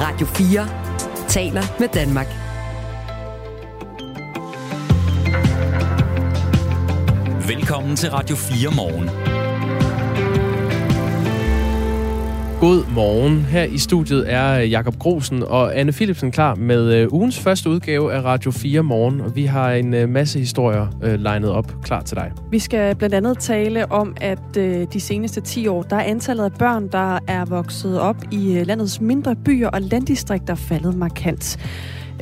Radio 4 taler med Danmark. Velkommen til Radio 4 morgen. God morgen. Her i studiet er øh, Jakob Grosen og Anne Philipsen klar med øh, ugens første udgave af Radio 4 morgen, og vi har en øh, masse historier øh, legnet op klar til dig. Vi skal blandt andet tale om, at øh, de seneste 10 år, der er antallet af børn, der er vokset op i landets mindre byer og landdistrikter faldet markant.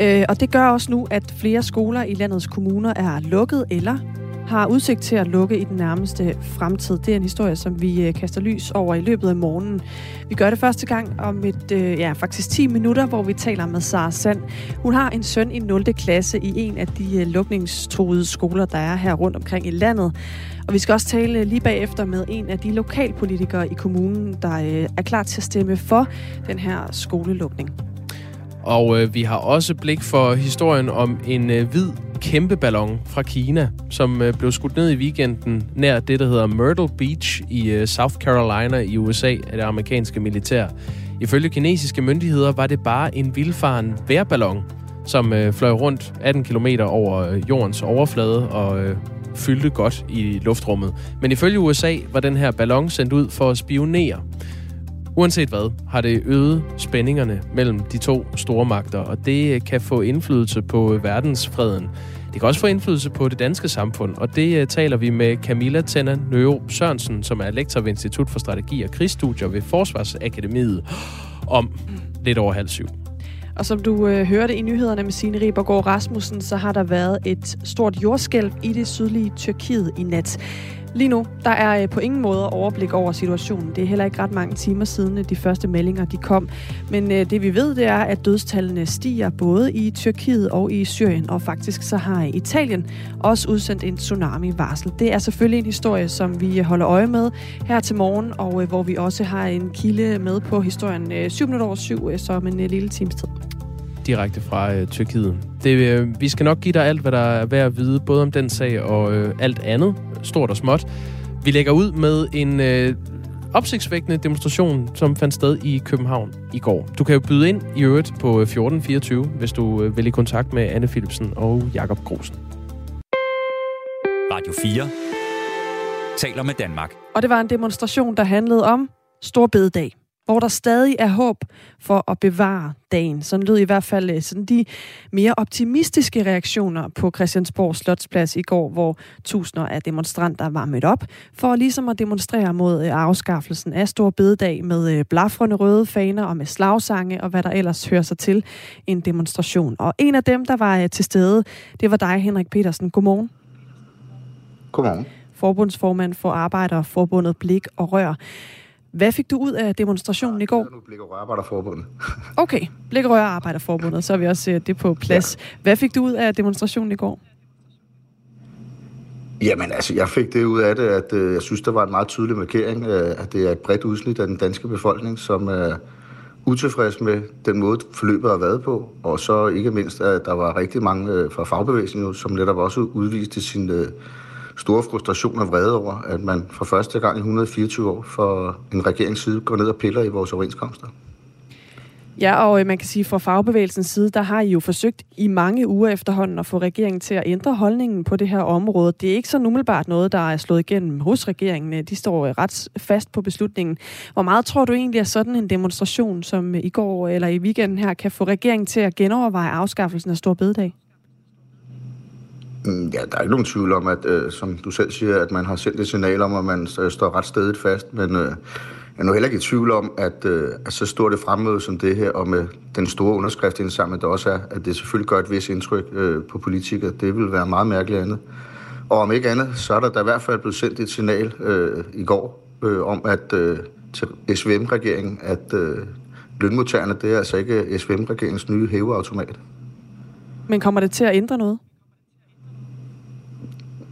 Øh, og det gør også nu, at flere skoler i landets kommuner er lukket eller har udsigt til at lukke i den nærmeste fremtid. Det er en historie, som vi øh, kaster lys over i løbet af morgenen. Vi gør det første gang om et, øh, ja, faktisk 10 minutter, hvor vi taler med Sara Sand. Hun har en søn i 0. klasse i en af de øh, lukningstruede skoler, der er her rundt omkring i landet. Og vi skal også tale lige bagefter med en af de lokalpolitikere i kommunen, der er klar til at stemme for den her skolelukning. Og øh, vi har også blik for historien om en øh, hvid kæmpe ballon fra Kina, som øh, blev skudt ned i weekenden nær det, der hedder Myrtle Beach i øh, South Carolina i USA af det amerikanske militær. Ifølge kinesiske myndigheder var det bare en vildfaren værballon, som øh, fløj rundt 18 km over øh, jordens overflade og øh, fyldte godt i luftrummet. Men ifølge USA var den her ballon sendt ud for at spionere. Uanset hvad, har det øget spændingerne mellem de to store magter, og det øh, kan få indflydelse på øh, verdensfreden. Det kan også få indflydelse på det danske samfund, og det øh, taler vi med Camilla Tenna Nøro Sørensen, som er lektor ved Institut for Strategi og Krigsstudier ved Forsvarsakademiet, om lidt over halv syv. Og som du øh, hørte i nyhederne med Signe Ribergaard Rasmussen, så har der været et stort jordskælv i det sydlige Tyrkiet i nat. Lige nu, der er øh, på ingen måde overblik over situationen. Det er heller ikke ret mange timer siden de første meldinger de kom. Men øh, det vi ved, det er, at dødstallene stiger både i Tyrkiet og i Syrien. Og faktisk så har Italien også udsendt en tsunami-varsel. Det er selvfølgelig en historie, som vi holder øje med her til morgen, og øh, hvor vi også har en kilde med på historien 7 minutter over 7, som en lille times tid direkte fra øh, Tyrkiet. Det, øh, vi skal nok give dig alt, hvad der er værd at vide, både om den sag og øh, alt andet, stort og småt. Vi lægger ud med en øh, opsigtsvækkende demonstration, som fandt sted i København i går. Du kan jo byde ind i øvrigt på 1424, øh, hvis du øh, vil i kontakt med Anne Philipsen og Jakob Grosen. Radio 4 taler med Danmark. Og det var en demonstration, der handlede om Stor Bededag hvor der stadig er håb for at bevare dagen. Sådan lød i hvert fald øh, sådan de mere optimistiske reaktioner på Christiansborg Slotsplads i går, hvor tusinder af demonstranter var mødt op for ligesom at demonstrere mod øh, afskaffelsen af Stor Bededag med øh, blafrende røde faner og med slagsange og hvad der ellers hører sig til en demonstration. Og en af dem, der var til stede, det var dig, Henrik Petersen. Godmorgen. Godmorgen. Forbundsformand for Arbejderforbundet Blik og Rør. Hvad fik du ud af demonstrationen i går? Nu Blik og Arbejderforbundet. okay, Blik og Arbejderforbundet, så har vi også det på plads. Ja. Hvad fik du ud af demonstrationen i går? Jamen altså, jeg fik det ud af det, at øh, jeg synes, der var en meget tydelig markering, øh, at det er et bredt udsnit af den danske befolkning, som er utilfreds med den måde, forløbet har været på. Og så ikke mindst, at der var rigtig mange øh, fra fagbevægelsen, som netop også udviste sin øh, store frustration og vrede over, at man for første gang i 124 år for en regerings side går ned og piller i vores overenskomster. Ja, og øh, man kan sige, fra fagbevægelsens side, der har I jo forsøgt i mange uger efterhånden at få regeringen til at ændre holdningen på det her område. Det er ikke så umiddelbart noget, der er slået igennem hos regeringen. De står øh, ret fast på beslutningen. Hvor meget tror du egentlig, at sådan en demonstration som i går øh, eller i weekenden her kan få regeringen til at genoverveje afskaffelsen af Stor Bededag? Mm, ja, der er ikke nogen tvivl om, at øh, som du selv siger, at man har sendt et signal om, at man øh, står ret stedigt fast, men øh, jeg er nu heller ikke i tvivl om, at, øh, at så stort et fremmøde som det her, og med den store underskriftindsamling, der også er, at det selvfølgelig gør et vis indtryk øh, på politikere. Det vil være meget mærkeligt andet. Og om ikke andet, så er der da i hvert fald blevet sendt et signal øh, i går øh, om, at øh, til SVM-regeringen, at øh, lønmodtagerne, det er altså ikke SVM-regeringens nye hæveautomat. Men kommer det til at ændre noget?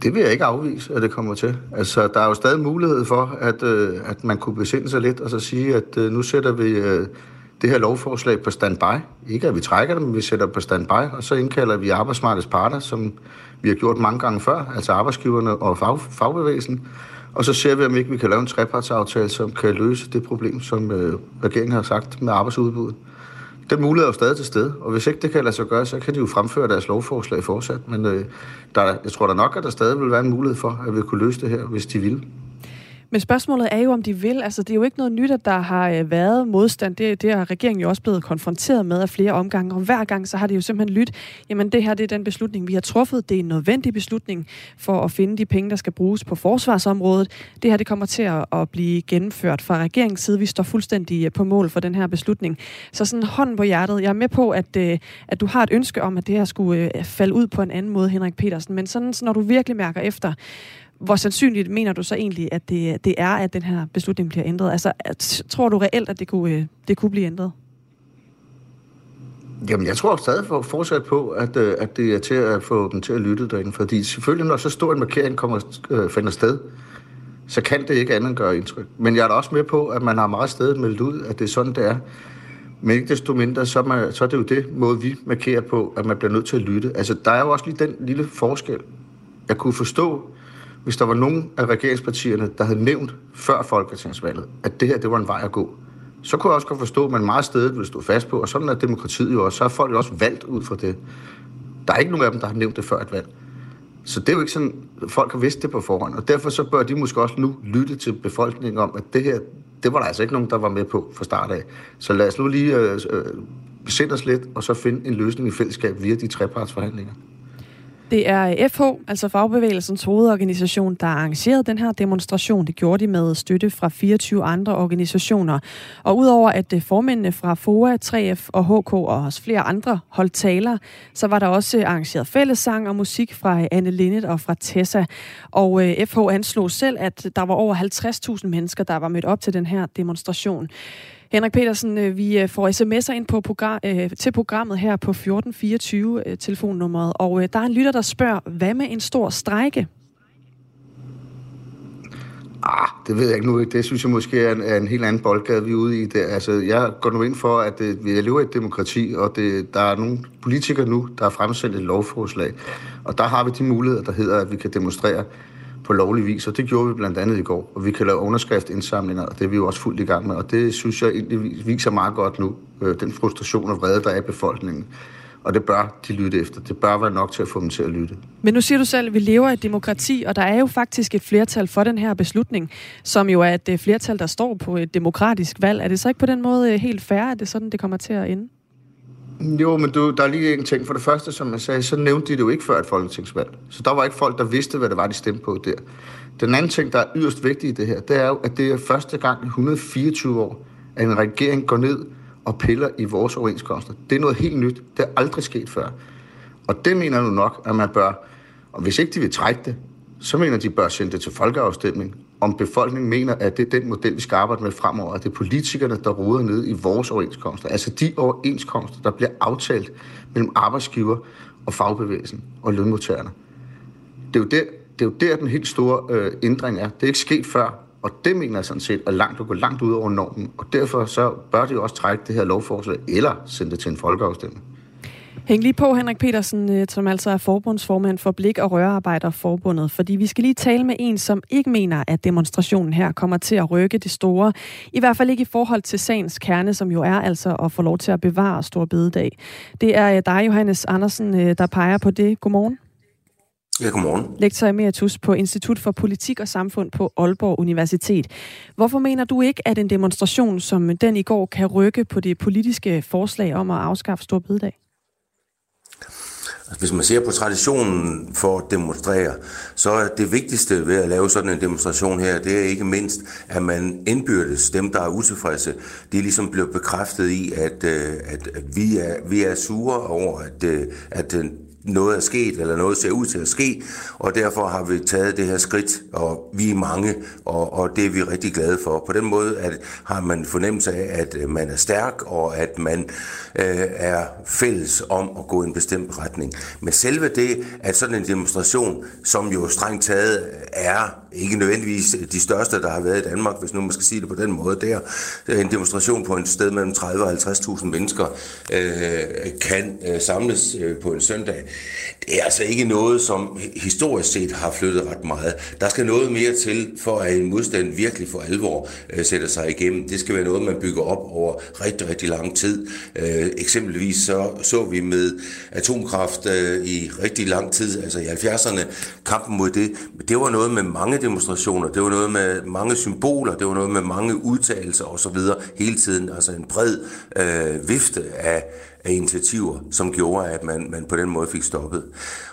Det vil jeg ikke afvise, at det kommer til. Altså, der er jo stadig mulighed for, at, øh, at man kunne besinde sig lidt og så sige, at øh, nu sætter vi øh, det her lovforslag på standby. Ikke at vi trækker det, men vi sætter det på standby, og så indkalder vi arbejdsmarkedets parter, som vi har gjort mange gange før, altså arbejdsgiverne og fag, fagbevægelsen. Og så ser vi, om ikke vi kan lave en trepartsaftale, som kan løse det problem, som øh, regeringen har sagt med arbejdsudbuddet. Den mulighed er jo stadig til stede, og hvis ikke det kan lade sig gøre, så kan de jo fremføre deres lovforslag fortsat. Men øh, der, jeg tror da nok, at der stadig vil være en mulighed for, at vi kunne løse det her, hvis de vil. Men spørgsmålet er jo, om de vil. Altså, det er jo ikke noget nyt, at der har øh, været modstand. Det, det er regeringen jo også blevet konfronteret med af flere omgange. Og hver gang, så har det jo simpelthen lyttet, jamen det her, det er den beslutning, vi har truffet. Det er en nødvendig beslutning for at finde de penge, der skal bruges på forsvarsområdet. Det her, det kommer til at, at blive gennemført fra regeringens side. Vi står fuldstændig øh, på mål for den her beslutning. Så sådan hånd på hjertet. Jeg er med på, at, øh, at du har et ønske om, at det her skulle falde ud på en anden måde, Henrik Petersen. Men sådan, når du virkelig mærker efter, hvor sandsynligt mener du så egentlig, at det, det er, at den her beslutning bliver ændret? Altså, at, tror du reelt, at det kunne, øh, det kunne blive ændret? Jamen, jeg tror stadig for, fortsat på, at, øh, at det er til at få dem til at lytte derinde. Fordi selvfølgelig, når så stor en markering kommer, øh, finder sted, så kan det ikke andet end gøre indtryk. Men jeg er da også med på, at man har meget sted meldt ud, at det er sådan, det er. Men ikke desto mindre, så er, man, så er det jo det måde, vi markerer på, at man bliver nødt til at lytte. Altså, der er jo også lige den lille forskel. Jeg kunne forstå, hvis der var nogen af regeringspartierne, der havde nævnt før Folketingsvalget, at det her det var en vej at gå, så kunne jeg også godt forstå, at man meget stedet ville stå fast på, og sådan er demokratiet jo også. Så er folk jo også valgt ud fra det. Der er ikke nogen af dem, der har nævnt det før et valg. Så det er jo ikke sådan, at folk har vidst det på forhånd, og derfor så bør de måske også nu lytte til befolkningen om, at det her, det var der altså ikke nogen, der var med på fra start af. Så lad os nu lige øh, øh, os lidt, og så finde en løsning i fællesskab via de trepartsforhandlinger. Det er øh, FH, altså fagbevægelsens hovedorganisation, der har arrangeret den her demonstration. Det gjorde de med støtte fra 24 andre organisationer. Og udover at øh, formændene fra FOA, 3F og HK og også flere andre holdt taler, så var der også øh, arrangeret fællessang og musik fra Anne Linnet og fra Tessa. Og FH anslog selv, at der var over 50.000 mennesker, der var mødt op til den her demonstration. Henrik Petersen, øh, vi øh, får sms'er ind på program, øh, til programmet her på 1424 telefonnummeret, og der er en lytter, der spørger, hvad med en stor strejke? Ah, det ved jeg ikke nu. Det synes jeg måske er en, er en helt anden boldgade, vi er ude i. Det, altså, jeg går nu ind for, at det, vi lever i et demokrati, og det, der er nogle politikere nu, der har fremsendt et lovforslag. Og der har vi de muligheder, der hedder, at vi kan demonstrere på lovlig vis, og det gjorde vi blandt andet i går. Og vi kan lave underskriftindsamlinger, og det er vi jo også fuldt i gang med. Og det synes jeg egentlig viser meget godt nu, øh, den frustration og vrede, der er i befolkningen. Og det bør de lytte efter. Det bør være nok til at få dem til at lytte. Men nu siger du selv, at vi lever i et demokrati, og der er jo faktisk et flertal for den her beslutning, som jo er et øh, flertal, der står på et demokratisk valg. Er det så ikke på den måde øh, helt fair, at det sådan, det kommer til at ende? Jo, men du, der er lige en ting. For det første, som jeg sagde, så nævnte de det jo ikke før et folketingsvalg. Så der var ikke folk, der vidste, hvad det var, de stemte på der. Den anden ting, der er yderst vigtig i det her, det er jo, at det er første gang i 124 år, at en regering går ned og piller i vores overenskomster. Det er noget helt nyt. Det er aldrig sket før. Og det mener du nok, at man bør, og hvis ikke de vil trække det, så mener de bør sende det til folkeafstemning, om befolkningen mener, at det er den model, vi skal arbejde med fremover, at det er politikerne, der roder ned i vores overenskomster. Altså de overenskomster, der bliver aftalt mellem arbejdsgiver og fagbevægelsen og lønmodtagerne. Det er jo der, det er jo der den helt store øh, ændring er. Det er ikke sket før, og det mener jeg sådan set er langt at gå langt ud over normen. Og derfor så bør de jo også trække det her lovforslag, eller sende det til en folkeafstemning. Hæng lige på, Henrik Petersen, øh, som altså er forbundsformand for Blik- og Rørarbejderforbundet, fordi vi skal lige tale med en, som ikke mener, at demonstrationen her kommer til at rykke det store. I hvert fald ikke i forhold til sagens kerne, som jo er altså at få lov til at bevare Stor Bededag. Det er øh, dig, Johannes Andersen, øh, der peger på det. Godmorgen. Ja, godmorgen. Lektor emeritus på Institut for Politik og Samfund på Aalborg Universitet. Hvorfor mener du ikke, at en demonstration som den i går kan rykke på det politiske forslag om at afskaffe Stor Bededag? Hvis man ser på traditionen for at demonstrere, så er det vigtigste ved at lave sådan en demonstration her, det er ikke mindst, at man indbyrdes dem, der er utilfredse, de ligesom bliver bekræftet i, at, øh, at, vi, er, vi er sure over, at, øh, at noget er sket, eller noget ser ud til at ske, og derfor har vi taget det her skridt, og vi er mange, og, og det er vi rigtig glade for. På den måde at, har man fornemmelse af, at øh, man er stærk, og at man øh, er fælles om at gå i en bestemt retning. Men selve det, at sådan en demonstration, som jo strengt taget er ikke nødvendigvis de største, der har været i Danmark, hvis nu man skal sige det på den måde der, øh, en demonstration på et sted mellem 30 og 50.000 mennesker øh, kan øh, samles øh, på en søndag, det er altså ikke noget, som historisk set har flyttet ret meget. Der skal noget mere til, for at en modstand virkelig for alvor øh, sætter sig igennem. Det skal være noget, man bygger op over rigtig, rigtig lang tid. Øh, eksempelvis så, så vi med atomkraft øh, i rigtig lang tid, altså i 70'erne, kampen mod det. Det var noget med mange demonstrationer, det var noget med mange symboler, det var noget med mange udtalelser osv. hele tiden. Altså en bred øh, vifte af af initiativer, som gjorde, at man, man på den måde fik stoppet.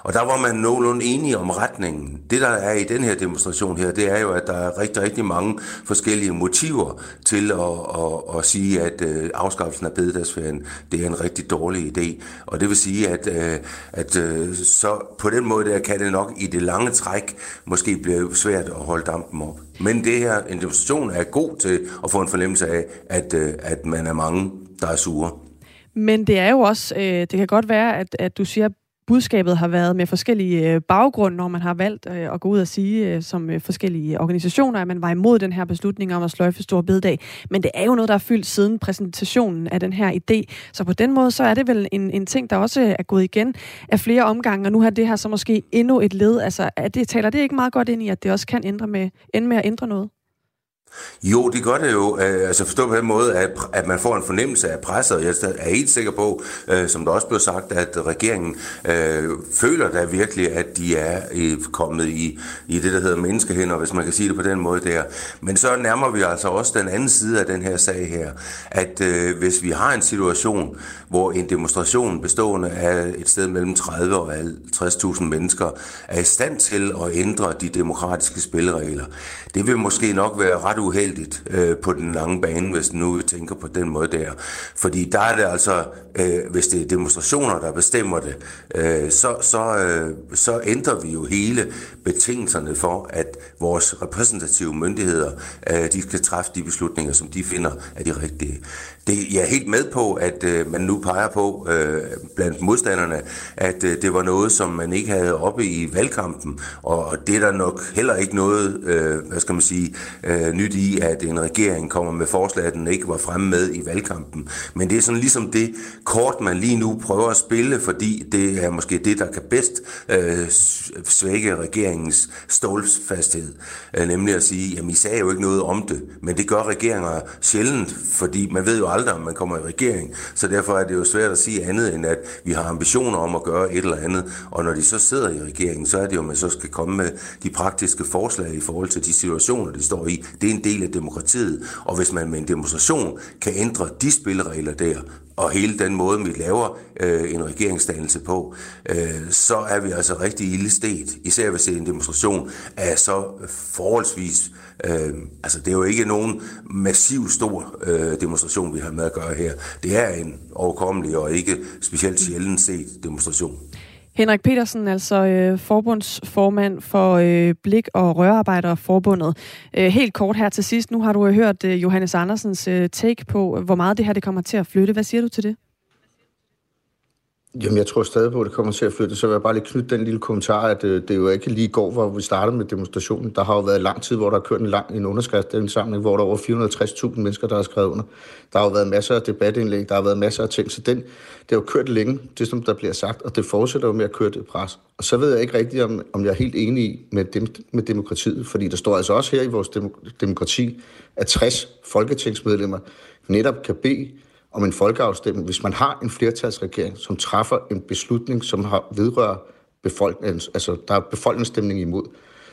Og der var man nogenlunde enige om retningen. Det, der er i den her demonstration her, det er jo, at der er rigtig, rigtig mange forskellige motiver til at, at, at sige, at øh, afskaffelsen af bededagsferien, det er en rigtig dårlig idé. Og det vil sige, at, øh, at øh, så på den måde der kan det nok i det lange træk måske blive svært at holde dampen op. Men det her, en demonstration er god til at få en fornemmelse af, at, at man er mange, der er sure. Men det er jo også, øh, det kan godt være, at, at du siger, at budskabet har været med forskellige øh, baggrunde, når man har valgt øh, at gå ud og sige øh, som øh, forskellige organisationer, at man var imod den her beslutning om at sløjfe Stor Bededag. Men det er jo noget, der er fyldt siden præsentationen af den her idé. Så på den måde, så er det vel en, en ting, der også er gået igen af flere omgange, og nu har det her så måske endnu et led. Altså, er det, taler det ikke meget godt ind i, at det også kan ændre med, ende med at ændre noget? Jo, det gør det jo. Øh, altså forstå på den måde, at, at man får en fornemmelse af presset. Jeg er helt sikker på, øh, som der også blev sagt, at regeringen øh, føler da virkelig, at de er øh, kommet i, i det, der hedder menneskehænder, hvis man kan sige det på den måde der. Men så nærmer vi altså også den anden side af den her sag her, at øh, hvis vi har en situation, hvor en demonstration bestående af et sted mellem 30 og 50.000 mennesker er i stand til at ændre de demokratiske spilleregler, det vil måske nok være ret uheldigt øh, på den lange bane, hvis nu vi tænker på den måde der. Fordi der er det altså, øh, hvis det er demonstrationer, der bestemmer det, øh, så, så, øh, så ændrer vi jo hele betingelserne for, at vores repræsentative myndigheder, øh, de skal træffe de beslutninger, som de finder er de rigtige. Det, jeg er helt med på, at øh, man nu peger på øh, blandt modstanderne, at øh, det var noget, som man ikke havde oppe i valgkampen, og, og det er der nok heller ikke noget, øh, hvad skal man sige, øh, nyt i, at en regering kommer med forslag, at den ikke var fremme med i valgkampen. Men det er sådan ligesom det kort, man lige nu prøver at spille, fordi det er måske det, der kan bedst øh, svække regeringens stålfasthed. Øh, nemlig at sige, jamen I sagde jo ikke noget om det, men det gør regeringer sjældent, fordi man ved jo aldrig, om man kommer i regering. Så derfor er det jo svært at sige andet, end at vi har ambitioner om at gøre et eller andet. Og når de så sidder i regeringen, så er det jo, at man så skal komme med de praktiske forslag i forhold til de situationer, de står i. Det er en del af demokratiet. Og hvis man med en demonstration kan ændre de spilleregler der, og hele den måde, vi laver øh, en regeringsdannelse på, øh, så er vi altså rigtig ildestet. Især hvis det er en demonstration af så forholdsvis Øh, altså, det er jo ikke nogen massiv stor øh, demonstration, vi har med at gøre her. Det er en overkommelig og ikke specielt sjældent set demonstration. Henrik Petersen, altså øh, forbundsformand for øh, Blik- og Rørarbejderforbundet. Øh, helt kort her til sidst. Nu har du øh, hørt øh, Johannes Andersens øh, take på, øh, hvor meget det her det kommer til at flytte. Hvad siger du til det? Jamen, jeg tror stadig på, at det kommer til at flytte. Så vil jeg bare lige knytte den lille kommentar, at øh, det er jo ikke lige i går, hvor vi startede med demonstrationen. Der har jo været lang tid, hvor der har kørt en lang en underskriftsindsamling, hvor der er over 450.000 mennesker, der har skrevet under. Der har jo været masser af debatindlæg, der har været masser af ting. Så den, det har jo kørt længe, det som der bliver sagt, og det fortsætter jo med at køre det pres. Og så ved jeg ikke rigtigt, om, om jeg er helt enig med, dem, med demokratiet, fordi der står altså også her i vores demokrati, at 60 folketingsmedlemmer netop kan bede om en folkeafstemning, hvis man har en flertalsregering, som træffer en beslutning, som har vedrører befolkningen, altså der er befolkningsstemning imod.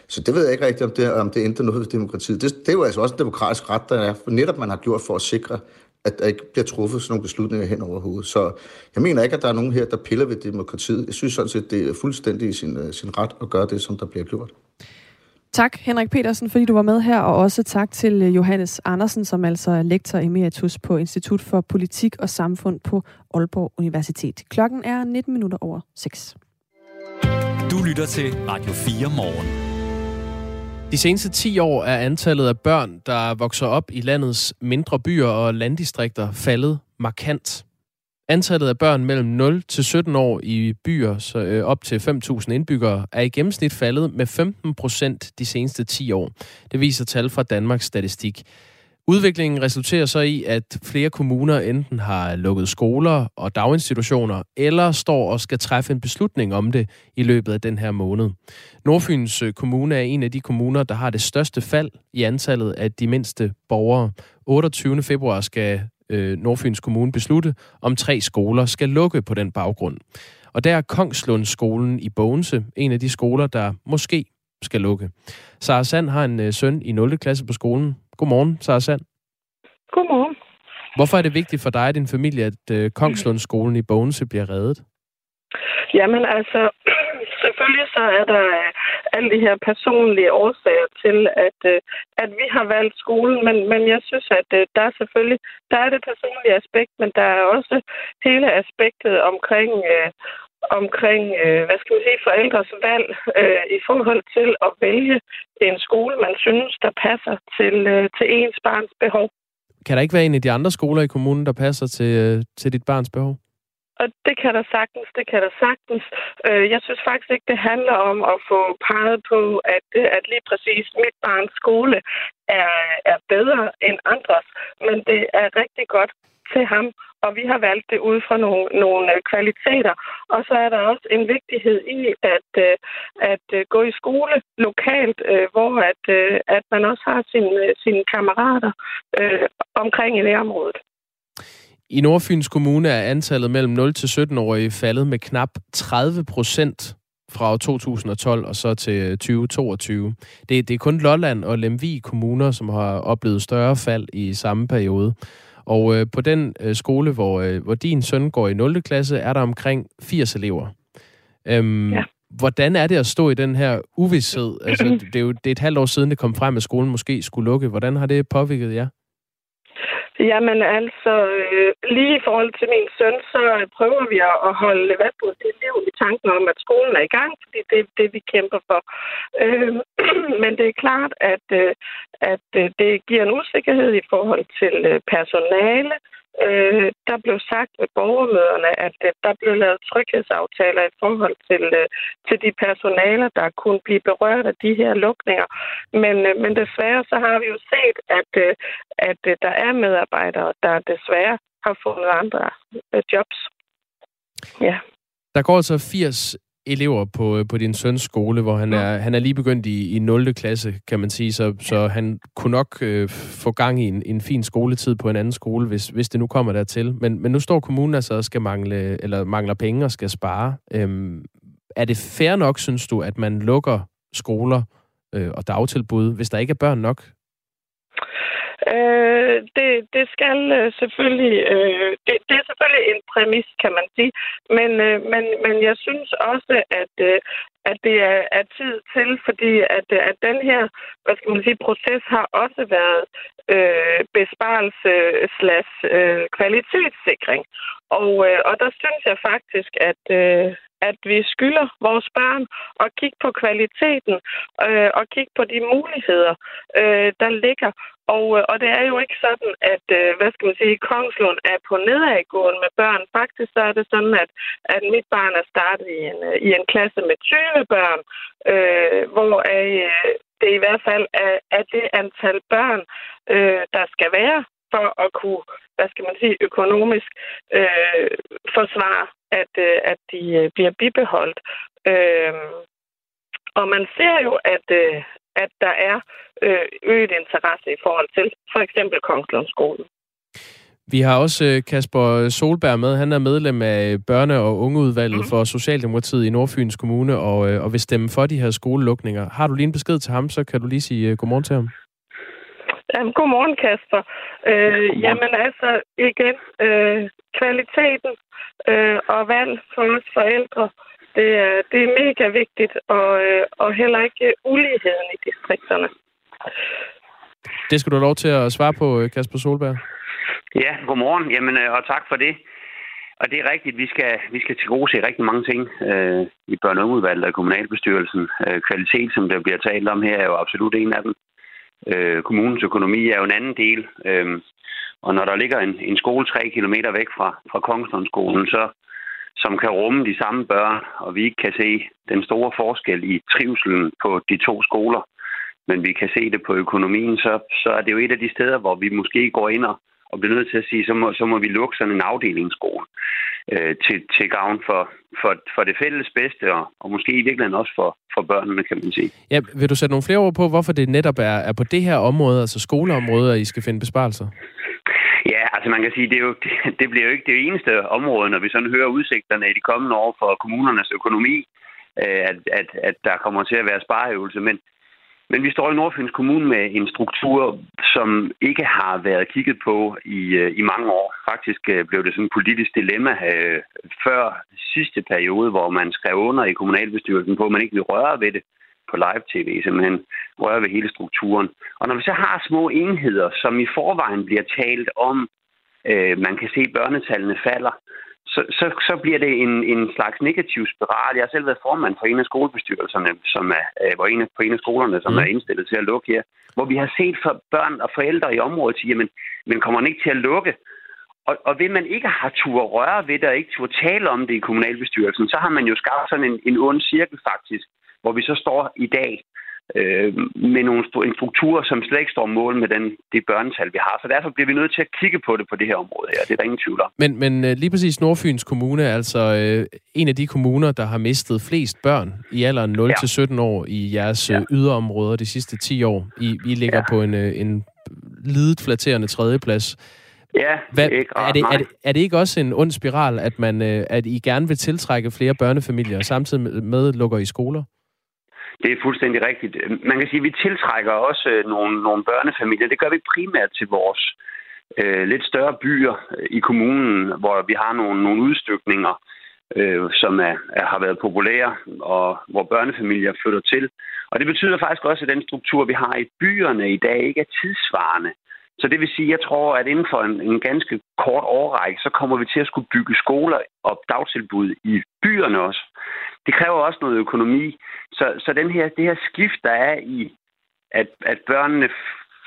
Så det ved jeg ikke rigtigt, om det, om det ændrer noget ved demokratiet. Det, det er jo altså også en demokratisk ret, der er, for netop man har gjort for at sikre, at der ikke bliver truffet sådan nogle beslutninger hen over hovedet. Så jeg mener ikke, at der er nogen her, der piller ved demokratiet. Jeg synes sådan set, det er fuldstændig i sin, øh, sin ret at gøre det, som der bliver gjort. Tak, Henrik Petersen, fordi du var med her, og også tak til øh, Johannes Andersen, som altså er lektor emeritus på Institut for Politik og Samfund på Aalborg Universitet. Klokken er 19 minutter over 6. Du lytter til Radio 4 morgen. De seneste 10 år er antallet af børn, der vokser op i landets mindre byer og landdistrikter, faldet markant. Antallet af børn mellem 0 til 17 år i byer så, øh, op til 5.000 indbyggere er i gennemsnit faldet med 15 procent de seneste 10 år. Det viser tal fra Danmarks Statistik. Udviklingen resulterer så i, at flere kommuner enten har lukket skoler og daginstitutioner, eller står og skal træffe en beslutning om det i løbet af den her måned. Nordfyns øh, Kommune er en af de kommuner, der har det største fald i antallet af de mindste borgere. 28. februar skal øh, Nordfyns Kommune beslutte, om tre skoler skal lukke på den baggrund. Og der er Kongslundskolen i Bogense, en af de skoler, der måske skal lukke. Sara Sand har en øh, søn i 0. klasse på skolen. Godmorgen, Sara Sand. Godmorgen. Hvorfor er det vigtigt for dig og din familie, at øh, Kongslundskolen i Bogense bliver reddet? Jamen altså, selvfølgelig så er der øh, alle de her personlige årsager til, at, øh, at vi har valgt skolen, men, men jeg synes, at øh, der er selvfølgelig, der er det personlige aspekt, men der er også hele aspektet omkring, øh, omkring, øh, hvad skal man sige, forældres valg øh, i forhold til at vælge en skole, man synes, der passer til, øh, til ens barns behov. Kan der ikke være en af de andre skoler i kommunen, der passer til, øh, til dit barns behov? Og det kan der sagtens, det kan der sagtens. Øh, jeg synes faktisk ikke, det handler om at få peget på, at, at lige præcis mit barns skole er, er bedre end andres, men det er rigtig godt til ham, og vi har valgt det ud fra nogle, nogle øh, kvaliteter. Og så er der også en vigtighed i at, øh, at gå i skole lokalt, hvor at, at man også har sine, sine kammerater omkring i nærområdet. I Nordfyns Kommune er antallet mellem 0 til 17-årige faldet med knap 30 procent fra 2012 og så til 2022. Det, det er kun Lolland og Lemvig kommuner, som har oplevet større fald i samme periode. Og øh, på den øh, skole, hvor, øh, hvor din søn går i 0. klasse, er der omkring 80 elever. Øhm, ja. Hvordan er det at stå i den her uvidshed? Altså, det er jo det er et halvt år siden, det kom frem, at skolen måske skulle lukke. Hvordan har det påvirket jer? Jamen altså, øh, lige i forhold til min søn, så prøver vi at holde hvad til liv i tanken om, at skolen er i gang, fordi det er det, vi kæmper for. Øh, men det er klart, at, øh, at øh, det giver en usikkerhed i forhold til øh, personale, Øh, der blev sagt ved borgermøderne, at øh, der blev lavet tryghedsaftaler i forhold til, øh, til de personaler, der kunne blive berørt af de her lukninger. Men, øh, men desværre så har vi jo set, at, øh, at øh, der er medarbejdere, der desværre har fundet andre øh, jobs. Ja. Der går altså 80 elever på, øh, på din søns skole, hvor han, ja. er, han er lige begyndt i, i 0. klasse, kan man sige, så, så han kunne nok øh, få gang i en, en fin skoletid på en anden skole, hvis, hvis det nu kommer dertil. Men, men nu står kommunen altså og skal mangle, eller mangler penge og skal spare. Øhm, er det fair nok, synes du, at man lukker skoler øh, og dagtilbud, hvis der ikke er børn nok? Øh, det, det skal øh, selvfølgelig, øh, det, det er selvfølgelig en præmis, kan man sige, men, øh, men, men jeg synes også, at, øh, at det er, er tid til, fordi at, at den her, hvad skal man sige, proces har også været øh, besparelse slash øh, kvalitetssikring. Og, øh, og der synes jeg faktisk, at, øh, at vi skylder vores børn at kigge på kvaliteten øh, og kigge på de muligheder, øh, der ligger. Og, øh, og det er jo ikke sådan, at, øh, hvad skal man sige, Kongslund er på nedadgående med børn. Faktisk så er det sådan, at, at mit barn er startet i en, øh, i en klasse med 20 børn, øh, hvor øh, det i hvert fald er, er det antal børn, øh, der skal være for at kunne, hvad skal man sige, økonomisk øh, forsvare, at, øh, at de bliver bibeholdt. Øh, og man ser jo, at, øh, at der er øh, øget interesse i forhold til for eksempel Kongslundsskolen. Vi har også øh, Kasper Solberg med. Han er medlem af børne- og ungeudvalget mm. for Socialdemokratiet i Nordfyns Kommune og, øh, og vil stemme for de her skolelukninger. Har du lige en besked til ham, så kan du lige sige godmorgen til ham. Jamen, godmorgen, Kasper. Øh, godmorgen. Jamen altså, igen, øh, kvaliteten øh, og valg for os forældre, det er, det er mega vigtigt, og, øh, og heller ikke uligheden i distrikterne. Det skal du have lov til at svare på, øh, Kasper Solberg. Ja, godmorgen. Jamen, øh, og tak for det. Og det er rigtigt, vi skal, vi skal til gode se rigtig mange ting øh, i børne- og og kommunalbestyrelsen. Øh, kvalitet, som der bliver talt om her, er jo absolut en af dem. Øh, kommunens økonomi er jo en anden del. Øh, og når der ligger en, en skole tre kilometer væk fra, fra Kongslundskolen, så, som kan rumme de samme børn, og vi ikke kan se den store forskel i trivselen på de to skoler, men vi kan se det på økonomien, så, så er det jo et af de steder, hvor vi måske går ind og, og bliver nødt til at sige, så må, så må vi lukke sådan en afdelingsskole øh, til, til gavn for, for, for det fælles bedste, og, og måske i virkeligheden også for, for børnene, kan man sige. Ja, vil du sætte nogle flere ord på, hvorfor det netop er, er på det her område, altså skoleområdet, at I skal finde besparelser? Ja, altså man kan sige, det, er jo, det, det bliver jo ikke det eneste område, når vi sådan hører udsigterne i de kommende år for kommunernes økonomi, øh, at, at, at der kommer til at være spareøvelse. Men, men vi står i Nordfyns Kommune med en struktur, som ikke har været kigget på i, øh, i mange år. Faktisk øh, blev det sådan et politisk dilemma øh, før sidste periode, hvor man skrev under i kommunalbestyrelsen på, at man ikke vil røre ved det på live-tv, simpelthen røre ved hele strukturen. Og når vi så har små enheder, som i forvejen bliver talt om, øh, man kan se, at børnetallene falder, så, så, så bliver det en, en slags negativ spiral. Jeg har selv været formand for en af skolebestyrelserne, som er, øh, hvor en af, på en af skolerne, som mm. er indstillet til at lukke her, hvor vi har set for børn og forældre i området sige, jamen, men kommer man ikke til at lukke? Og, og ved man ikke har tur røre ved det, og ikke tur tale om det i kommunalbestyrelsen, så har man jo skabt sådan en, en ond cirkel faktisk, hvor vi så står i dag øh, med nogle, en struktur, som slet ikke står mål med den, det børnetal, vi har. Så derfor bliver vi nødt til at kigge på det på det her område her. Det er der ingen tvivl om. Men, men øh, lige præcis Nordfyns Kommune er altså øh, en af de kommuner, der har mistet flest børn i alderen 0-17 ja. år i jeres ja. Øh, yderområder de sidste 10 år. I, I ligger ja. på en, øh, en lidet flatterende tredjeplads. Ja, Hvad, er, ikke er, det, er, det, er det ikke også en ond spiral, at, man, at I gerne vil tiltrække flere børnefamilier, samtidig med lukker i skoler? Det er fuldstændig rigtigt. Man kan sige, at vi tiltrækker også øh, nogle, nogle børnefamilier. Det gør vi primært til vores øh, lidt større byer øh, i kommunen, hvor vi har nogle, nogle udstykninger, øh, som er, er, har været populære, og hvor børnefamilier flytter til. Og det betyder faktisk også, at den struktur, vi har i byerne i dag, ikke er tidsvarende. Så det vil sige, jeg tror, at inden for en, en ganske kort årrække, så kommer vi til at skulle bygge skoler og dagtilbud i byerne også. Det kræver også noget økonomi. Så, så den her, det her skift, der er i, at, at børnene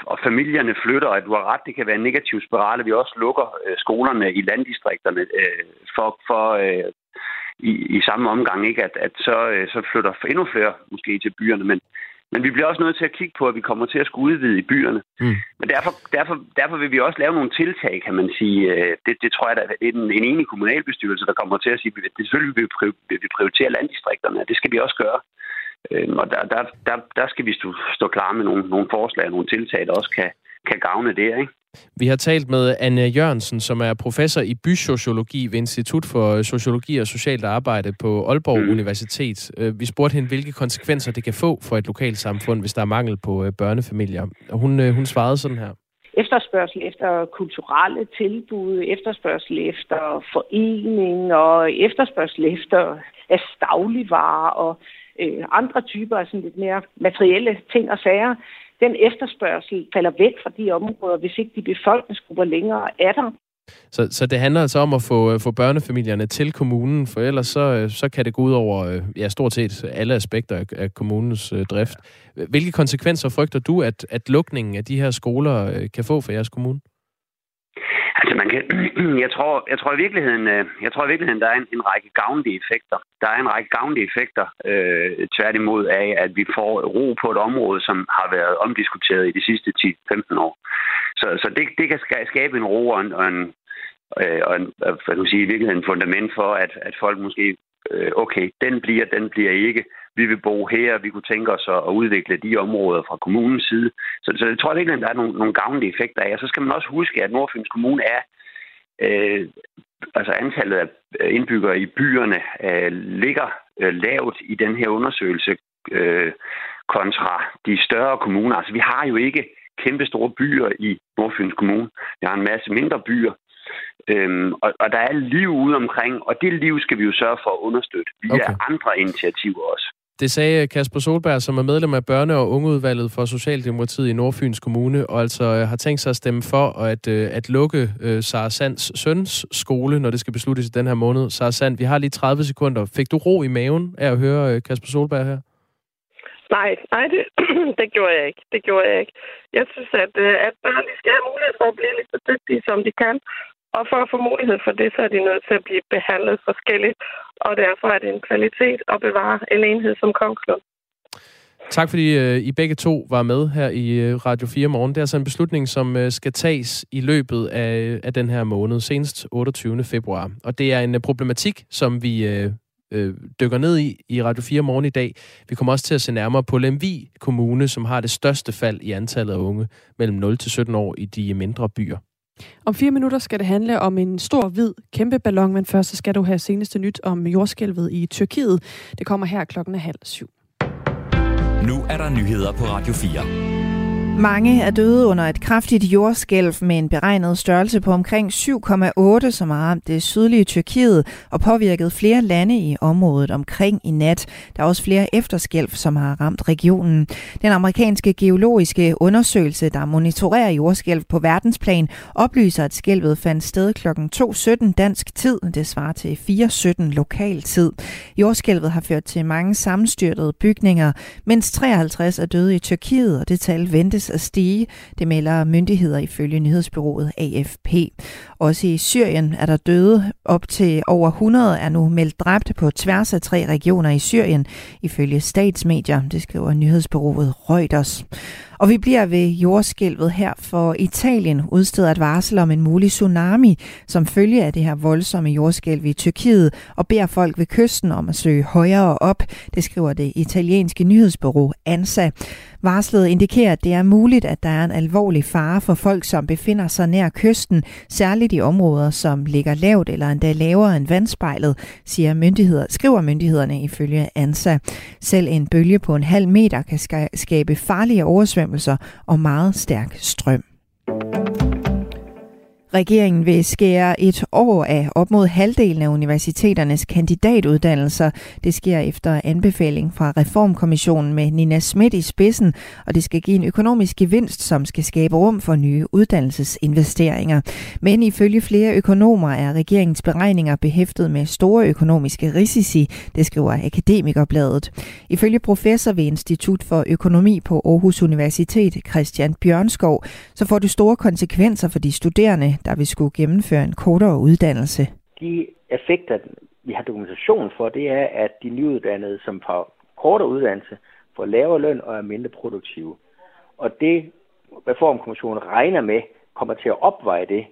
og familierne flytter, og at du har ret, det kan være en negativ spiral, at vi også lukker øh, skolerne i landdistrikterne øh, for, for øh, i, i samme omgang, ikke? At, at så, øh, så flytter endnu flere måske til byerne. Men, men vi bliver også nødt til at kigge på, at vi kommer til at skulle udvide i byerne. Mm. Men derfor, derfor, derfor vil vi også lave nogle tiltag, kan man sige. Øh, det, det tror jeg, der er en, en enig kommunalbestyrelse, der kommer til at sige, at det selvfølgelig vil vi, prioritere landdistrikterne. Det skal vi også gøre. Øhm, og der, der, der, der skal vi stå, stå klar med nogle, nogle forslag og nogle tiltag, der også kan, kan gavne det, ikke? Vi har talt med Anne Jørgensen, som er professor i bysociologi ved Institut for Sociologi og Socialt Arbejde på Aalborg mm. Universitet. Øh, vi spurgte hende, hvilke konsekvenser det kan få for et lokalt samfund, hvis der er mangel på øh, børnefamilier. Og hun, øh, hun svarede sådan her. Efterspørgsel efter kulturelle tilbud, efterspørgsel efter forening og efterspørgsel efter dagligvarer og øh, andre typer af sådan lidt mere materielle ting og sager, den efterspørgsel falder væk fra de områder, hvis ikke de befolkningsgrupper længere er der. Så, så det handler altså om at få, øh, få børnefamilierne til kommunen, for ellers så, øh, så kan det gå ud over øh, ja, stort set alle aspekter af, af kommunens øh, drift. Hvilke konsekvenser frygter du, at, at lukningen af de her skoler øh, kan få for jeres kommune? Altså man kan, jeg tror, jeg tror i virkeligheden, øh, jeg tror i virkeligheden, der er en, en række gavnlige effekter. Der er en række gavnlige effekter øh, tværtimod af, at vi får ro på et område, som har været omdiskuteret i de sidste 10-15 år. Så, så det, det kan skabe en ro og en, og en, øh, og en hvad kan sige, i virkeligheden fundament for, at, at folk måske, øh, okay, den bliver, den bliver ikke vi vil bo her, vi kunne tænke os at udvikle de områder fra kommunens side. Så, så jeg tror ikke, at der er nogle, nogle gavnlige effekter af. Og så skal man også huske, at Nordfyns Kommune er øh, altså antallet af indbyggere i byerne øh, ligger øh, lavt i den her undersøgelse øh, kontra de større kommuner. Altså vi har jo ikke kæmpe store byer i Nordfyns Kommune. Vi har en masse mindre byer. Øhm, og, og der er liv ude omkring, og det liv skal vi jo sørge for at understøtte via okay. andre initiativer også. Det sagde Kasper Solberg, som er medlem af børne- og ungeudvalget for Socialdemokratiet i Nordfyns Kommune, og altså øh, har tænkt sig at stemme for at, øh, at lukke øh, Sara Sands søns skole, når det skal besluttes i den her måned. Sara Sand, vi har lige 30 sekunder. Fik du ro i maven af at høre Kasper Solberg her? Nej, nej, det, det gjorde jeg ikke. Det gjorde jeg ikke. Jeg synes, at, at børn skal have mulighed for at blive lige så dygtige, som de kan. Og for at få mulighed for det, så er de nødt til at blive behandlet forskelligt. Og derfor er det en kvalitet at bevare en enhed som Kongslund. Tak fordi øh, I begge to var med her i øh, Radio 4 morgen. Det er altså en beslutning, som øh, skal tages i løbet af, øh, af den her måned, senest 28. februar. Og det er en øh, problematik, som vi øh, øh, dykker ned i i Radio 4 morgen i dag. Vi kommer også til at se nærmere på Lemvi Kommune, som har det største fald i antallet af unge mellem 0 til 17 år i de mindre byer. Om fire minutter skal det handle om en stor, hvid, kæmpe ballon, men først skal du have seneste nyt om jordskælvet i Tyrkiet. Det kommer her klokken halv syv. Nu er der nyheder på Radio 4. Mange er døde under et kraftigt jordskælv med en beregnet størrelse på omkring 7,8, som har ramt det sydlige Tyrkiet og påvirket flere lande i området omkring i nat. Der er også flere efterskælv, som har ramt regionen. Den amerikanske geologiske undersøgelse, der monitorerer jordskælv på verdensplan, oplyser, at skælvet fandt sted kl. 2.17 dansk tid. Det svarer til 4.17 lokal tid. Jordskælvet har ført til mange sammenstyrtede bygninger, mens 53 er døde i Tyrkiet, og det tal ventes ventes at stige. Det melder myndigheder ifølge nyhedsbyrået AFP. Også i Syrien er der døde. Op til over 100 er nu meldt dræbt på tværs af tre regioner i Syrien, ifølge statsmedier. Det skriver nyhedsbyrået Reuters. Og vi bliver ved jordskælvet her, for Italien udsteder et varsel om en mulig tsunami, som følge af det her voldsomme jordskælv i Tyrkiet, og beder folk ved kysten om at søge højere op. Det skriver det italienske nyhedsbureau ANSA. Varslet indikerer, at det er muligt, at der er en alvorlig fare for folk, som befinder sig nær kysten, særligt de områder, som ligger lavt eller endda lavere end vandspejlet, siger myndigheder, skriver myndighederne ifølge ANSA. Selv en bølge på en halv meter kan skabe farlige oversvømmelser og meget stærk strøm. Regeringen vil skære et år af op mod halvdelen af universiteternes kandidatuddannelser. Det sker efter anbefaling fra Reformkommissionen med Nina Schmidt i spidsen, og det skal give en økonomisk gevinst, som skal skabe rum for nye uddannelsesinvesteringer. Men ifølge flere økonomer er regeringens beregninger behæftet med store økonomiske risici, det skriver Akademikerbladet. Ifølge professor ved Institut for Økonomi på Aarhus Universitet, Christian Bjørnskov, så får det store konsekvenser for de studerende, der vil skulle gennemføre en kortere uddannelse. De effekter, vi har dokumentation for, det er, at de nyuddannede, som får kortere uddannelse, får lavere løn og er mindre produktive. Og det reformkommissionen regner med, kommer til at opveje det,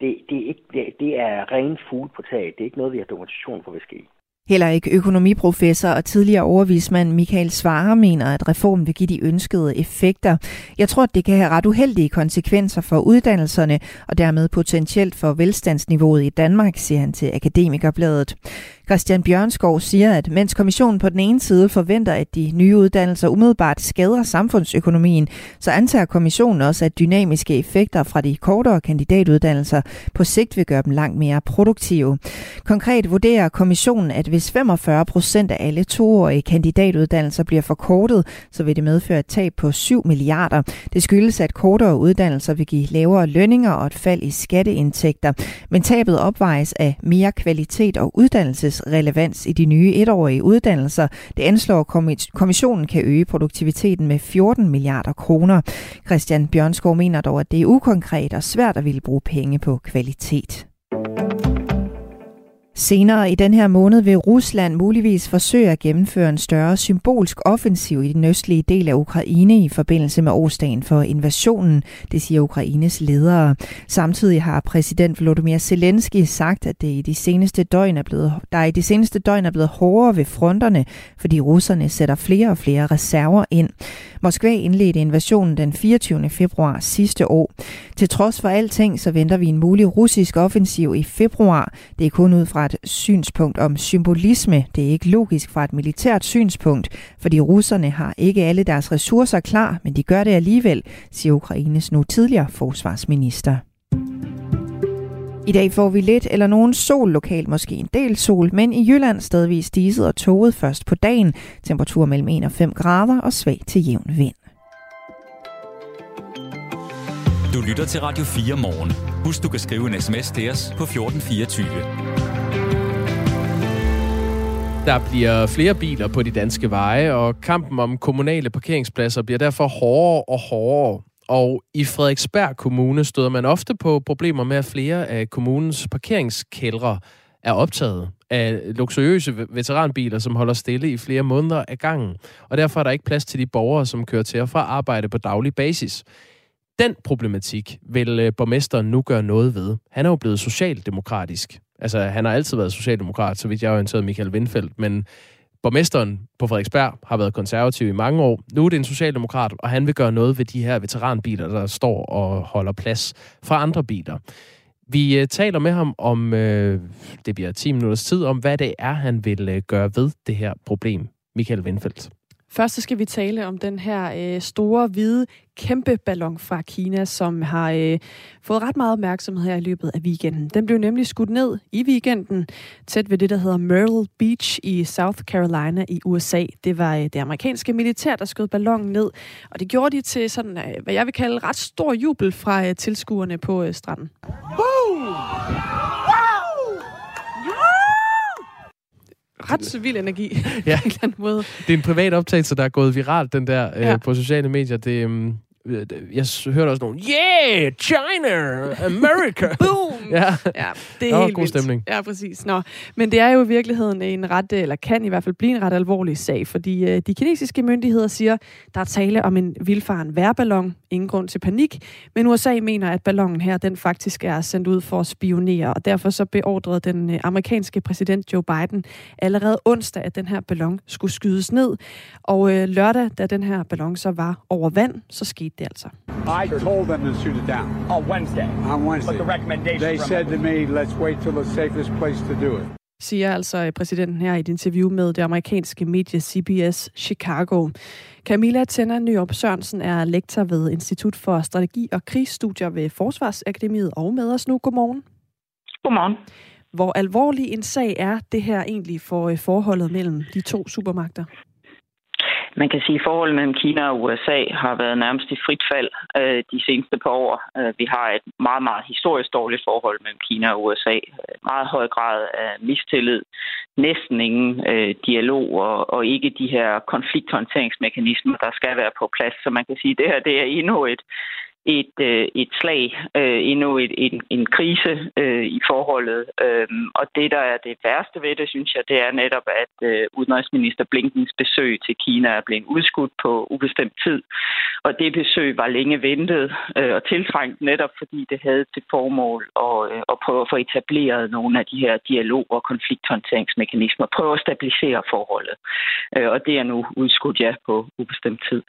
det, det, er, ikke, det, det er ren fugl på taget. Det er ikke noget, vi har dokumentation for, vil ske. Heller ikke økonomiprofessor og tidligere overvismand Michael Svare mener, at reformen vil give de ønskede effekter. Jeg tror, at det kan have ret uheldige konsekvenser for uddannelserne og dermed potentielt for velstandsniveauet i Danmark, siger han til Akademikerbladet. Christian Bjørnskov siger, at mens kommissionen på den ene side forventer, at de nye uddannelser umiddelbart skader samfundsøkonomien, så antager kommissionen også, at dynamiske effekter fra de kortere kandidatuddannelser på sigt vil gøre dem langt mere produktive. Konkret vurderer kommissionen, at hvis 45 procent af alle toårige kandidatuddannelser bliver forkortet, så vil det medføre et tab på 7 milliarder. Det skyldes, at kortere uddannelser vil give lavere lønninger og et fald i skatteindtægter. Men tabet opvejes af mere kvalitet og uddannelses relevans i de nye etårige uddannelser. Det anslår kommissionen kan øge produktiviteten med 14 milliarder kroner. Christian Bjørnskov mener dog, at det er ukonkret og svært at ville bruge penge på kvalitet. Senere i den her måned vil Rusland muligvis forsøge at gennemføre en større symbolsk offensiv i den østlige del af Ukraine i forbindelse med årsdagen for invasionen, det siger Ukraines ledere. Samtidig har præsident Volodymyr Zelensky sagt, at det i de seneste døgn er blevet, der i de seneste døgn er blevet hårdere ved fronterne, fordi russerne sætter flere og flere reserver ind. Moskva indledte invasionen den 24. februar sidste år. Til trods for alting, så venter vi en mulig russisk offensiv i februar. Det er kun ud fra et synspunkt om symbolisme. Det er ikke logisk fra et militært synspunkt, fordi russerne har ikke alle deres ressourcer klar, men de gør det alligevel, siger Ukraines nu tidligere forsvarsminister. I dag får vi lidt eller nogen sol lokalt, måske en del sol, men i Jylland stedvis diset og toget først på dagen. Temperatur mellem 1 og 5 grader og svag til jævn vind. Du lytter til Radio 4 morgen. Husk, du kan skrive en sms til os på 1424. Der bliver flere biler på de danske veje, og kampen om kommunale parkeringspladser bliver derfor hårdere og hårdere. Og i Frederiksberg Kommune støder man ofte på problemer med, at flere af kommunens parkeringskældre er optaget af luksuriøse veteranbiler, som holder stille i flere måneder af gangen. Og derfor er der ikke plads til de borgere, som kører til og fra arbejde på daglig basis. Den problematik vil øh, borgmesteren nu gøre noget ved. Han er jo blevet socialdemokratisk. Altså, han har altid været socialdemokrat, så vidt jeg har orienteret Michael Windfeldt, men borgmesteren på Frederiksberg har været konservativ i mange år. Nu er det en socialdemokrat, og han vil gøre noget ved de her veteranbiler, der står og holder plads fra andre biler. Vi øh, taler med ham om, øh, det bliver 10 minutters tid, om hvad det er, han vil øh, gøre ved det her problem. Michael Windfeldt. Først så skal vi tale om den her øh, store, hvide, kæmpe ballon fra Kina, som har øh, fået ret meget opmærksomhed her i løbet af weekenden. Den blev nemlig skudt ned i weekenden, tæt ved det, der hedder Myrtle Beach i South Carolina i USA. Det var øh, det amerikanske militær, der skød ballonen ned, og det gjorde de til sådan, øh, hvad jeg vil kalde ret stor jubel fra øh, tilskuerne på øh, stranden. Boom! Ret civil energi ja. en eller anden måde. Det er en privat optagelse, der er gået viralt, den der, øh, ja. øh, på sociale medier. Det, um, jeg hørte også nogen, yeah, China, America. Boom! ja. ja, det er der helt god vildt. stemning. Ja, præcis. Nå. Men det er jo i virkeligheden en ret, eller kan i hvert fald blive en ret alvorlig sag, fordi uh, de kinesiske myndigheder siger, der er tale om en vildfaren værballon. Ingen grund til panik. Men USA mener, at ballonen her, den faktisk er sendt ud for at spionere, og derfor så beordrede den uh, amerikanske præsident Joe Biden allerede onsdag, at den her ballon skulle skydes ned. Og uh, lørdag, da den her ballon så var over vand, så skete det altså. I told them to shoot it down. On Wednesday. On Wednesday. But the recommendation They said to me, let's wait till the safest place to do it. Siger altså præsidenten her i et interview med det amerikanske medie CBS Chicago. Camilla Tenner Nyrup Sørensen er lektor ved Institut for Strategi og Krigsstudier ved Forsvarsakademiet og med os nu. Godmorgen. Godmorgen. Hvor alvorlig en sag er det her egentlig for øh, forholdet mellem de to supermagter? Man kan sige, at forholdet mellem Kina og USA har været nærmest i frit fald øh, de seneste par år. Øh, vi har et meget, meget historisk dårligt forhold mellem Kina og USA. Øh, meget høj grad af mistillid, næsten ingen øh, dialog og, og ikke de her konflikthåndteringsmekanismer, der skal være på plads. Så man kan sige, at det her det er endnu et, et, øh, et slag, øh, endnu et, en, en krise øh, i forholdet. Øh, og det, der er det værste ved det, synes jeg, det er netop, at øh, udenrigsminister Blinkens besøg til Kina er blevet udskudt på ubestemt tid. Og det besøg var længe ventet øh, og tiltrængt netop, fordi det havde til formål at, øh, at prøve at få etableret nogle af de her dialog- og konflikthåndteringsmekanismer, prøve at stabilisere forholdet. Øh, og det er nu udskudt, ja, på ubestemt tid.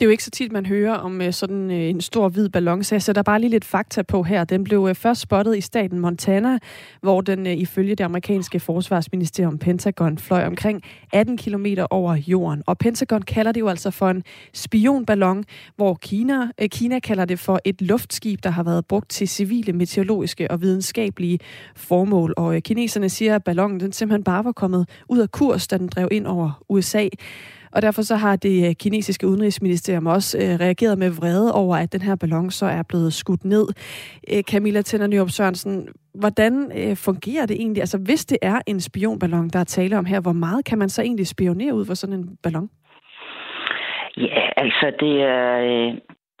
Det er jo ikke så tit, man hører om øh, sådan øh, en stor hvid ballon, så jeg sætter bare lige lidt fakta på her. Den blev øh, først spottet i staten Montana, hvor den ifølge det amerikanske forsvarsministerium Pentagon fløj omkring 18 km over jorden. Og Pentagon kalder det jo altså for en spionballon, hvor Kina, Kina kalder det for et luftskib, der har været brugt til civile, meteorologiske og videnskabelige formål. Og kineserne siger, at ballonen den simpelthen bare var kommet ud af kurs, da den drev ind over USA. Og derfor så har det øh, kinesiske udenrigsministerium også øh, reageret med vrede over, at den her ballon så er blevet skudt ned. Øh, Camilla Tænder Nyrup Sørensen, hvordan øh, fungerer det egentlig? Altså hvis det er en spionballon, der er tale om her, hvor meget kan man så egentlig spionere ud for sådan en ballon? Ja, altså det er, øh,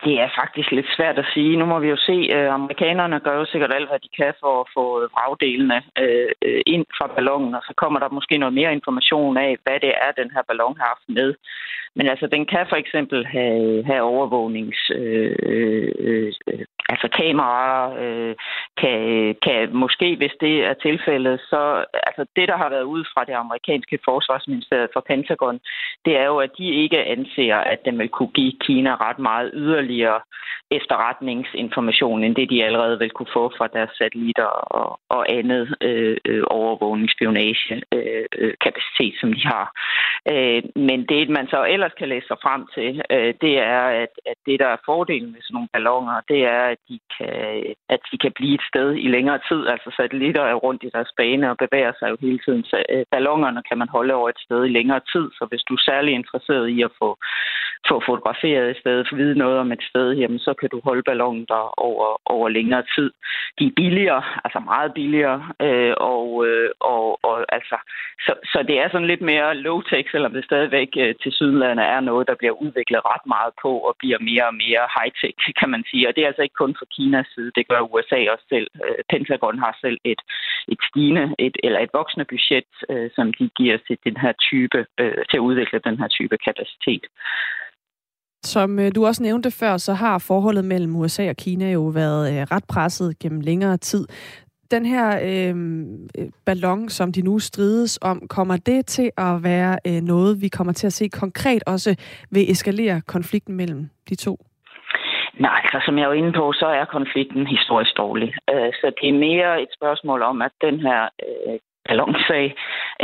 det er faktisk lidt svært at sige. Nu må vi jo se, at øh, amerikanerne gør jo sikkert alt, hvad de kan for at få øh, vragdelene øh, øh, ind fra ballonen, og så kommer der måske noget mere information af, hvad det er, den her ballon har haft med. Men altså, den kan for eksempel have, have overvågnings... Øh, øh, øh, altså kameraer, øh, kan, kan måske, hvis det er tilfældet, så altså det, der har været ud fra det amerikanske forsvarsministeriet for Pentagon, det er jo, at de ikke anser, at den vil kunne give Kina ret meget yderligere efterretningsinformation, end det de allerede vil kunne få fra deres satellitter og, og andet øh, øh overvågningsspionage øh, øh, kapacitet, som de har. Øh, men det, man så ellers kan læse sig frem til, øh, det er, at, at det, der er fordelen med sådan nogle ballonger, det er, at de, kan, at de kan blive et sted i længere tid. Altså satellitter er rundt i deres bane og bevæger sig jo hele tiden. Så øh, ballongerne kan man holde over et sted i længere tid, så hvis du er særlig interesseret i at få, få fotograferet i sted, for vide noget om et sted, jamen så kan du holde ballonen der over, over længere tid. De er billigere, altså meget billigere, øh, og, øh, og, og altså, så, så det er sådan lidt mere low-tech, selvom det stadigvæk øh, til Sydlandet er noget, der bliver udviklet ret meget på og bliver mere og mere high-tech, kan man sige. Og det er altså ikke kun fra Kinas side, det gør USA også selv. Øh, Pentagon har selv et, et stigende, et, eller et voksende budget, øh, som de giver til den her type, øh, til at udvikle den her type kapacitet. Som øh, du også nævnte før, så har forholdet mellem USA og Kina jo været øh, ret presset gennem længere tid. Den her øh, øh, ballon, som de nu strides om, kommer det til at være øh, noget, vi kommer til at se konkret også vil eskalere konflikten mellem de to? Nej, altså som jeg var inde på, så er konflikten historisk dårlig. Øh, så det er mere et spørgsmål om, at den her øh, ballonsag,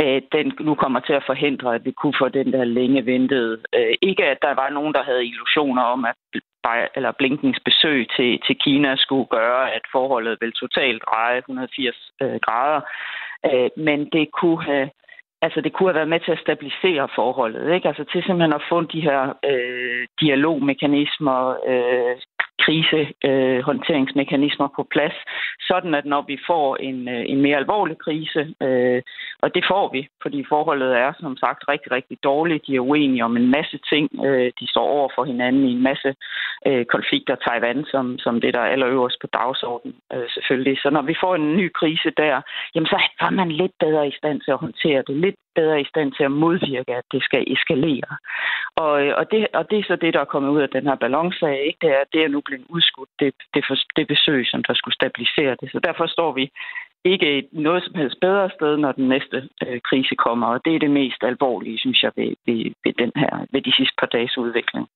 øh, den nu kommer til at forhindre, at vi kunne få den der længe ventede. Øh, ikke at der var nogen, der havde illusioner om, at eller Blinkens besøg til, til Kina skulle gøre, at forholdet vil totalt dreje 180 øh, grader. Øh, men det kunne have altså det kunne have været med til at stabilisere forholdet, ikke? Altså til simpelthen at få de her øh, dialogmekanismer, øh, krisehåndteringsmekanismer øh, på plads, sådan at når vi får en, øh, en mere alvorlig krise, øh, og det får vi, fordi forholdet er som sagt rigtig, rigtig dårligt. De er uenige om en masse ting. Øh, de står over for hinanden i en masse øh, konflikter. Taiwan som, som det, der er allerøverst på dagsordenen, øh, selvfølgelig. Så når vi får en ny krise der, jamen så var man lidt bedre i stand til at håndtere det. Lidt bedre i stand til at modvirke, at det skal eskalere. Og, øh, og, det, og det er så det, der er kommet ud af den her ballonsag. Ikke? Det, er, det er nu blevet udskudt, det, det, for, det besøg, som der skulle stabilisere det. Så derfor står vi ikke et noget som helst bedre sted, når den næste øh, krise kommer. Og det er det mest alvorlige, synes jeg, ved, ved, ved, den her, ved de sidste par dages udvikling.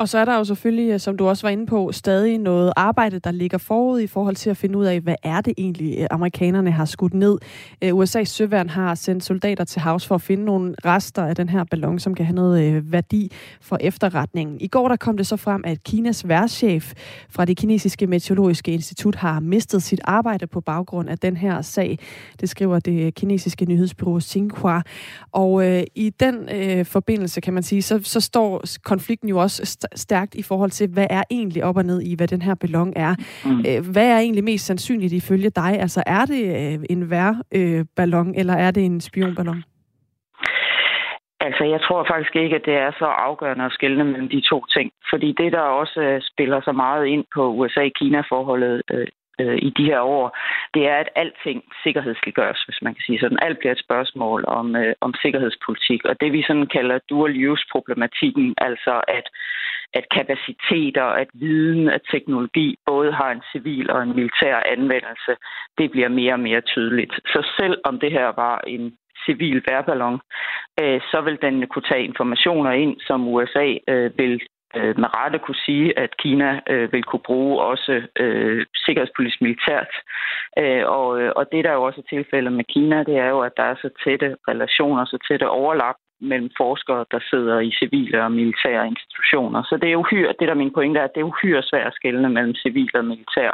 Og så er der jo selvfølgelig, øh, som du også var inde på, stadig noget arbejde, der ligger forud i forhold til at finde ud af, hvad er det egentlig, øh, amerikanerne har skudt ned. Øh, USA's søværn har sendt soldater til havs for at finde nogle rester af den her ballon, som kan have noget værdi for efterretningen. I går der kom det så frem, at Kinas værtschef fra det kinesiske meteorologiske institut har mistet sit arbejde på baggrund af den her sag. Det skriver det kinesiske nyhedsbureau Xinhua. Og øh, i den øh, forbindelse, kan man sige, så, så står konflikten jo også stærkt i forhold til, hvad er egentlig op og ned i, hvad den her ballon er. Mm. Øh, hvad er egentlig mest sandsynligt ifølge dig? Altså er det øh, en værballon, eller er det en spionballon? Altså, jeg tror faktisk ikke, at det er så afgørende at skelne mellem de to ting. Fordi det, der også øh, spiller så meget ind på USA-Kina-forholdet øh, i de her år, det er, at alting sikkerhed skal gøres, hvis man kan sige sådan. Alt bliver et spørgsmål om, øh, om sikkerhedspolitik. Og det, vi sådan kalder dual use-problematikken, altså at, at kapaciteter, at viden, at teknologi både har en civil og en militær anvendelse, det bliver mere og mere tydeligt. Så selv om det her var en civil værballon, øh, så vil den kunne tage informationer ind, som USA øh, vil øh, med rette kunne sige, at Kina øh, vil kunne bruge også øh, sikkerhedspolitisk militært. Øh, og, øh, og det, der er jo også er tilfældet med Kina, det er jo, at der er så tætte relationer, så tætte overlap mellem forskere, der sidder i civile og militære institutioner. Så det er uhyre, det der min pointe er, at det er uhyre svært at skelne mellem civil og militær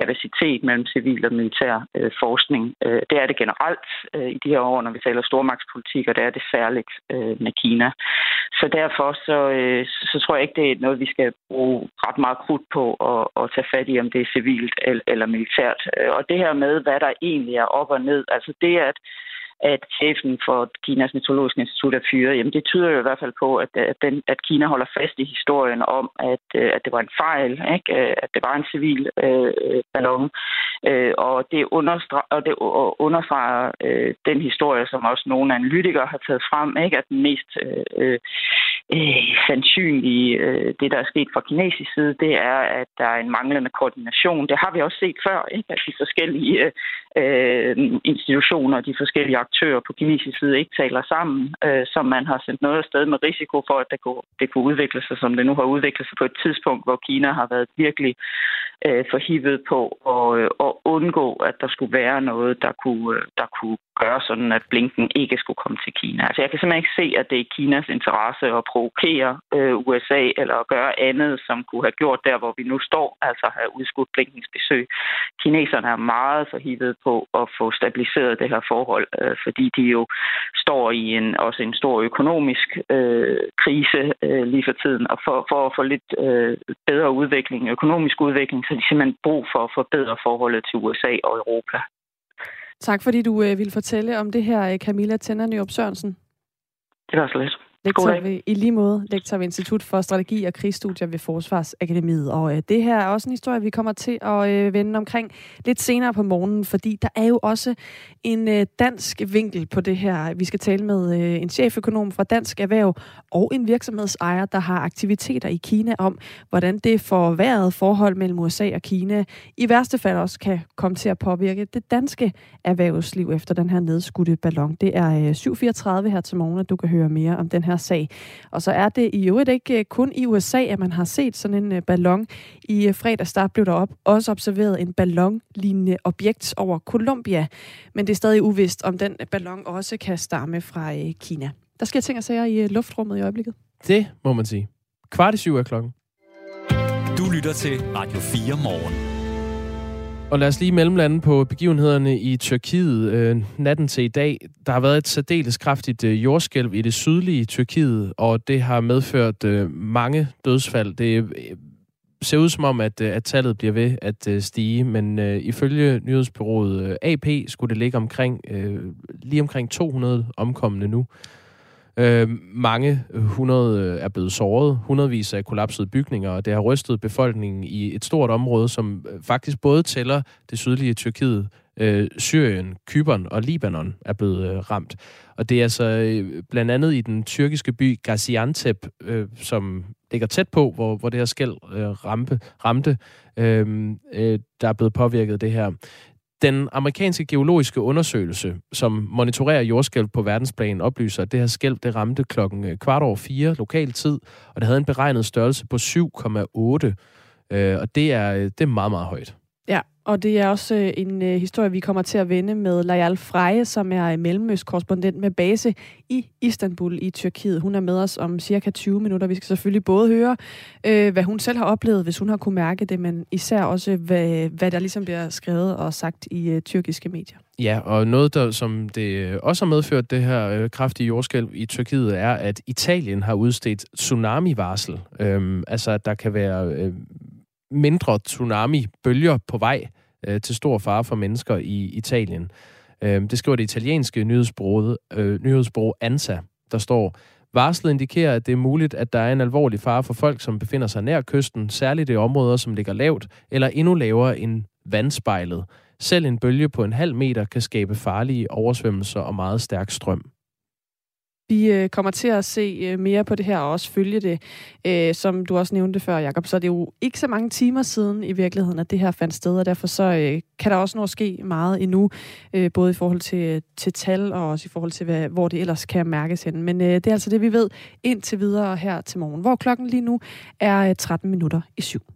kapacitet, mellem civil og militær øh, forskning. Øh, det er det generelt øh, i de her år, når vi taler stormagtspolitik, og det er det særligt øh, med Kina. Så derfor så, øh, så tror jeg ikke, det er noget, vi skal bruge ret meget krudt på at, at tage fat i, om det er civilt eller, eller militært. Øh, og det her med, hvad der egentlig er op og ned, altså det, at at chefen for Kinas meteorologiske institut er fyret, jamen det tyder jo i hvert fald på, at, at, den, at Kina holder fast i historien om, at, øh, at det var en fejl, ikke? Øh, at det var en civil øh, ballon. Øh, og det, understre- og det understreger øh, den historie, som også nogle analytikere har taget frem, ikke? at den mest øh, øh øh, sandsynlige, øh, det der er sket fra kinesisk side, det er, at der er en manglende koordination. Det har vi også set før, ikke? at de forskellige øh, øh institutioner, de forskellige aktører på kinesisk side ikke taler sammen, øh, som man har sendt noget afsted med risiko for, at det kunne, det kunne udvikle sig, som det nu har udviklet sig på et tidspunkt, hvor Kina har været virkelig øh, forhivet på at, øh, at undgå, at der skulle være noget, der kunne, øh, der kunne gøre sådan, at blinken ikke skulle komme til Kina. Altså jeg kan simpelthen ikke se, at det er Kinas interesse at provokere øh, USA eller at gøre andet, som kunne have gjort der, hvor vi nu står, altså have udskudt blinkens besøg. Kineserne er meget forhivet på at få stabiliseret det her forhold, øh, fordi de jo står i en også en stor økonomisk øh, krise øh, lige for tiden, og for, for at få lidt øh, bedre udvikling, økonomisk udvikling, så de simpelthen brug for at forbedre forholdet til USA og Europa. Tak fordi du øh, ville fortælle om det her, øh, Camilla Tænder Nyrup Sørensen. Det var så lidt. Lektor ved, I lige måde, lektor ved Institut for Strategi og Krigsstudier ved Forsvarsakademiet. Og øh, det her er også en historie, vi kommer til at øh, vende omkring lidt senere på morgenen, fordi der er jo også en øh, dansk vinkel på det her. Vi skal tale med øh, en cheføkonom fra Dansk Erhverv og en virksomhedsejer, der har aktiviteter i Kina om, hvordan det forværrede forhold mellem USA og Kina i værste fald også kan komme til at påvirke det danske erhvervsliv efter den her nedskudte ballon. Det er øh, 7.34 her til morgen, at du kan høre mere om den her sag. Og så er det i øvrigt ikke øh, kun i USA, at man har set sådan en øh, ballon. I øh, fredags der blev der op, også observeret en ballonlignende objekt over Colombia. Men det er stadig uvist, om den ballon også kan stamme fra Kina. Der sker ting og sager i luftrummet i øjeblikket. Det må man sige. Kvart i syv er klokken. Du lytter til Radio 4 morgen. Og lad os lige mellemlande på begivenhederne i Tyrkiet øh, natten til i dag. Der har været et særdeles kraftigt øh, jordskælv i det sydlige Tyrkiet, og det har medført øh, mange dødsfald. Det øh, ser ud som om, at, øh, at tallet bliver ved at øh, stige, men øh, ifølge nyhedsbyrået øh, AP skulle det ligge omkring øh, lige omkring 200 omkomne nu. Øh, mange hundrede øh, er blevet såret, hundredvis af kollapsede bygninger, og det har rystet befolkningen i et stort område, som øh, faktisk både tæller det sydlige Tyrkiet, øh, Syrien, Kypern og Libanon er blevet øh, ramt. Og det er altså øh, blandt andet i den tyrkiske by Gaziantep, øh, som ligger tæt på, hvor, hvor det her skæld øh, rampe, ramte, øh, øh, der er blevet påvirket det her. Den amerikanske geologiske undersøgelse, som monitorerer jordskælv på verdensplan, oplyser, at det her skælv det ramte klokken øh, kvart over fire lokal tid, og det havde en beregnet størrelse på 7,8. Øh, og det er, øh, det er meget, meget højt. Og det er også øh, en øh, historie, vi kommer til at vende med Layal Freje, som er øh, mellemøstkorrespondent med base i Istanbul i Tyrkiet. Hun er med os om cirka 20 minutter. Vi skal selvfølgelig både høre, øh, hvad hun selv har oplevet, hvis hun har kunne mærke det, men især også, hvad, hvad der ligesom bliver skrevet og sagt i øh, tyrkiske medier. Ja, og noget, der, som det øh, også har medført, det her øh, kraftige jordskælv i Tyrkiet, er, at Italien har udstedt tsunami-varsel. Øhm, altså, at der kan være øh, mindre tsunami-bølger på vej øh, til stor fare for mennesker i Italien. Øh, det skriver det italienske nyhedsbureau, øh, nyhedsbureau ANSA, der står, Varslet indikerer, at det er muligt, at der er en alvorlig fare for folk, som befinder sig nær kysten, særligt i områder, som ligger lavt eller endnu lavere end vandspejlet. Selv en bølge på en halv meter kan skabe farlige oversvømmelser og meget stærk strøm. Vi øh, kommer til at se øh, mere på det her og også følge det. Øh, som du også nævnte før, Jakob, så er det jo ikke så mange timer siden i virkeligheden, at det her fandt sted, og derfor så øh, kan der også nå at ske meget endnu, øh, både i forhold til, øh, til tal og også i forhold til, hvad, hvor det ellers kan mærkes hen. Men øh, det er altså det, vi ved indtil videre her til morgen, hvor klokken lige nu er øh, 13 minutter i syv.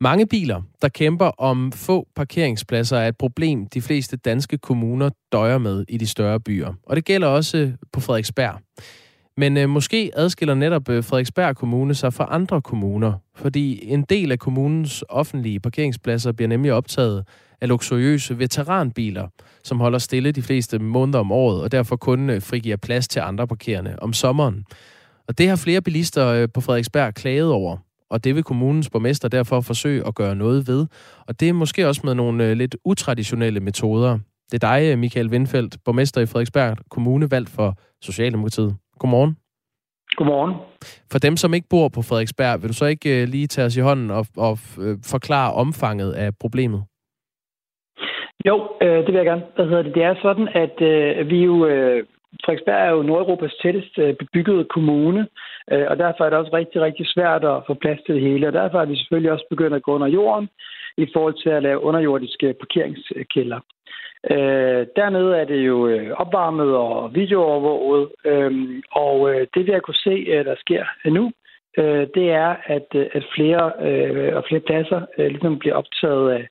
Mange biler, der kæmper om få parkeringspladser, er et problem, de fleste danske kommuner døjer med i de større byer. Og det gælder også øh, på Frederiksberg. Men øh, måske adskiller netop øh, Frederiksberg Kommune sig fra andre kommuner, fordi en del af kommunens offentlige parkeringspladser bliver nemlig optaget af luksuriøse veteranbiler, som holder stille de fleste måneder om året, og derfor kun øh, frigiver plads til andre parkerende om sommeren. Og det har flere bilister øh, på Frederiksberg klaget over og det vil kommunens borgmester derfor forsøge at gøre noget ved. Og det er måske også med nogle øh, lidt utraditionelle metoder. Det er dig, øh, Michael Windfeldt, borgmester i Frederiksberg Kommune, valgt for Socialdemokratiet. Godmorgen. Godmorgen. For dem, som ikke bor på Frederiksberg, vil du så ikke øh, lige tage os i hånden og, og forklare omfanget af problemet? Jo, øh, det vil jeg gerne. Hvad hedder det? Det er sådan, at øh, vi jo... Øh, Frederiksberg er jo Nordeuropas tættest øh, bebyggede kommune, øh, og derfor er det også rigtig, rigtig svært at få plads til det hele. Og derfor er vi selvfølgelig også begyndt at gå under jorden i forhold til at lave underjordiske parkeringskælder. Øh, dernede er det jo øh, opvarmet og videoovervåget, øh, og det vi har kunne se, der sker nu, øh, det er, at, at flere øh, og flere pladser øh, ligesom bliver optaget af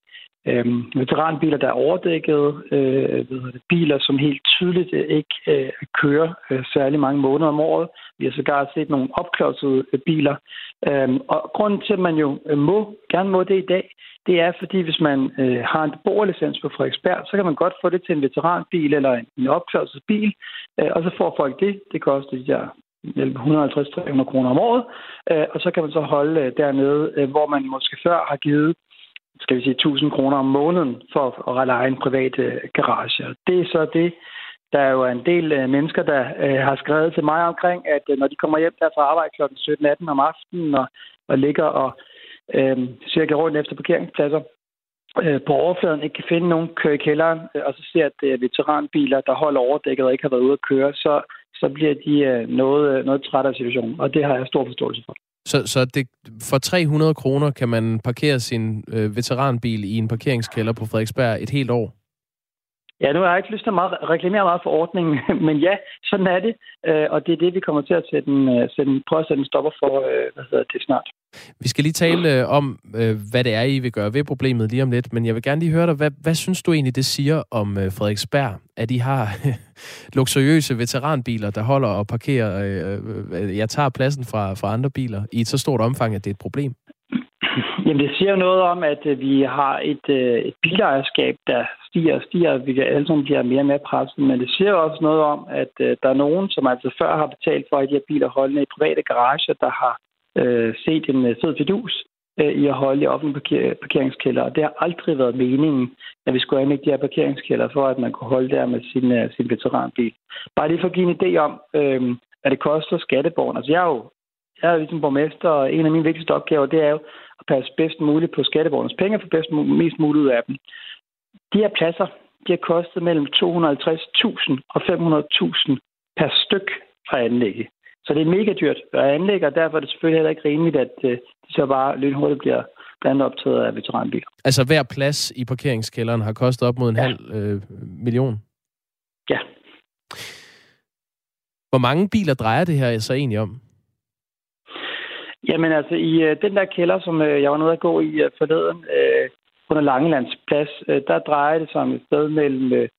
øh, veteranbiler, der er overdækket, øh, biler, som helt tydeligt øh, ikke øh, kører øh, særlig mange måneder om året. Vi har sågar set nogle opklodsede øh, biler. Øh, og grunden til, at man jo øh, må, gerne må det i dag, det er, fordi hvis man øh, har en beboerlicens på Frederiksberg, så kan man godt få det til en veteranbil eller en opklodset bil, øh, og så får folk det. Det koster de der 150-300 kroner om året, øh, og så kan man så holde dernede, hvor man måske før har givet skal vi sige, 1000 kroner om måneden for at leje en privat øh, garage. Det er så det, der er jo en del øh, mennesker, der øh, har skrevet til mig omkring, at øh, når de kommer hjem der fra arbejde kl. 17-18 om aftenen og, og ligger og øh, cirka rundt efter parkeringspladser, øh, på overfladen ikke kan finde nogen køre i kælderen, øh, og så ser, at det er veteranbiler, der holder overdækket og ikke har været ude at køre, så, så bliver de øh, noget, øh, noget træt af situationen, og det har jeg stor forståelse for. Så, så det, for 300 kroner kan man parkere sin øh, veteranbil i en parkeringskælder på Frederiksberg et helt år? Ja, nu har jeg ikke lyst til at meget, reklamere meget for ordningen, men ja, sådan er det. Øh, og det er det, vi kommer til at sætte en, øh, sætte en, prøve at sætte en stopper for øh, hvad hedder det, snart. Vi skal lige tale om, hvad det er, I vil gøre ved problemet lige om lidt, men jeg vil gerne lige høre dig, hvad, hvad synes du egentlig, det siger om Frederiksberg, at de har luksuriøse veteranbiler, der holder og parkerer, jeg tager pladsen fra, fra andre biler i et så stort omfang, at det er et problem? Jamen, det siger jo noget om, at vi har et, et bilejerskab, der stiger og stiger. Vi kan alle sammen blive mere og mere presset. Men det siger også noget om, at øh, der er nogen, som altså før har betalt for, at de her biler holdende i private garager, der har øh, set en øh, fed fidus øh, i at holde i offentlige parker- parkeringskælder. Og det har aldrig været meningen, at vi skulle anlægge de her parkeringskælder, for at man kunne holde der med sin, øh, sin veteranbil. Bare lige for at give en idé om, øh, at det koster skatteborgerne. Altså jeg er jo jeg er ligesom borgmester, og en af mine vigtigste opgaver, det er jo at passe bedst muligt på skatteborgernes penge, for bedst mest muligt ud af dem. De her pladser, de har kostet mellem 250.000 og 500.000 per styk at anlægge. Så det er mega dyrt at anlægge, og derfor er det selvfølgelig heller ikke rimeligt, at øh, de så bare lynhurtigt bliver blandt optaget af veteranbiler. Altså hver plads i parkeringskælderen har kostet op mod en ja. halv øh, million? Ja. Hvor mange biler drejer det her så egentlig om? Jamen altså, i øh, den der kælder, som øh, jeg var nede at gå i øh, forleden, øh, under Langelands plads, øh, der drejer det sig om et sted mellem øh,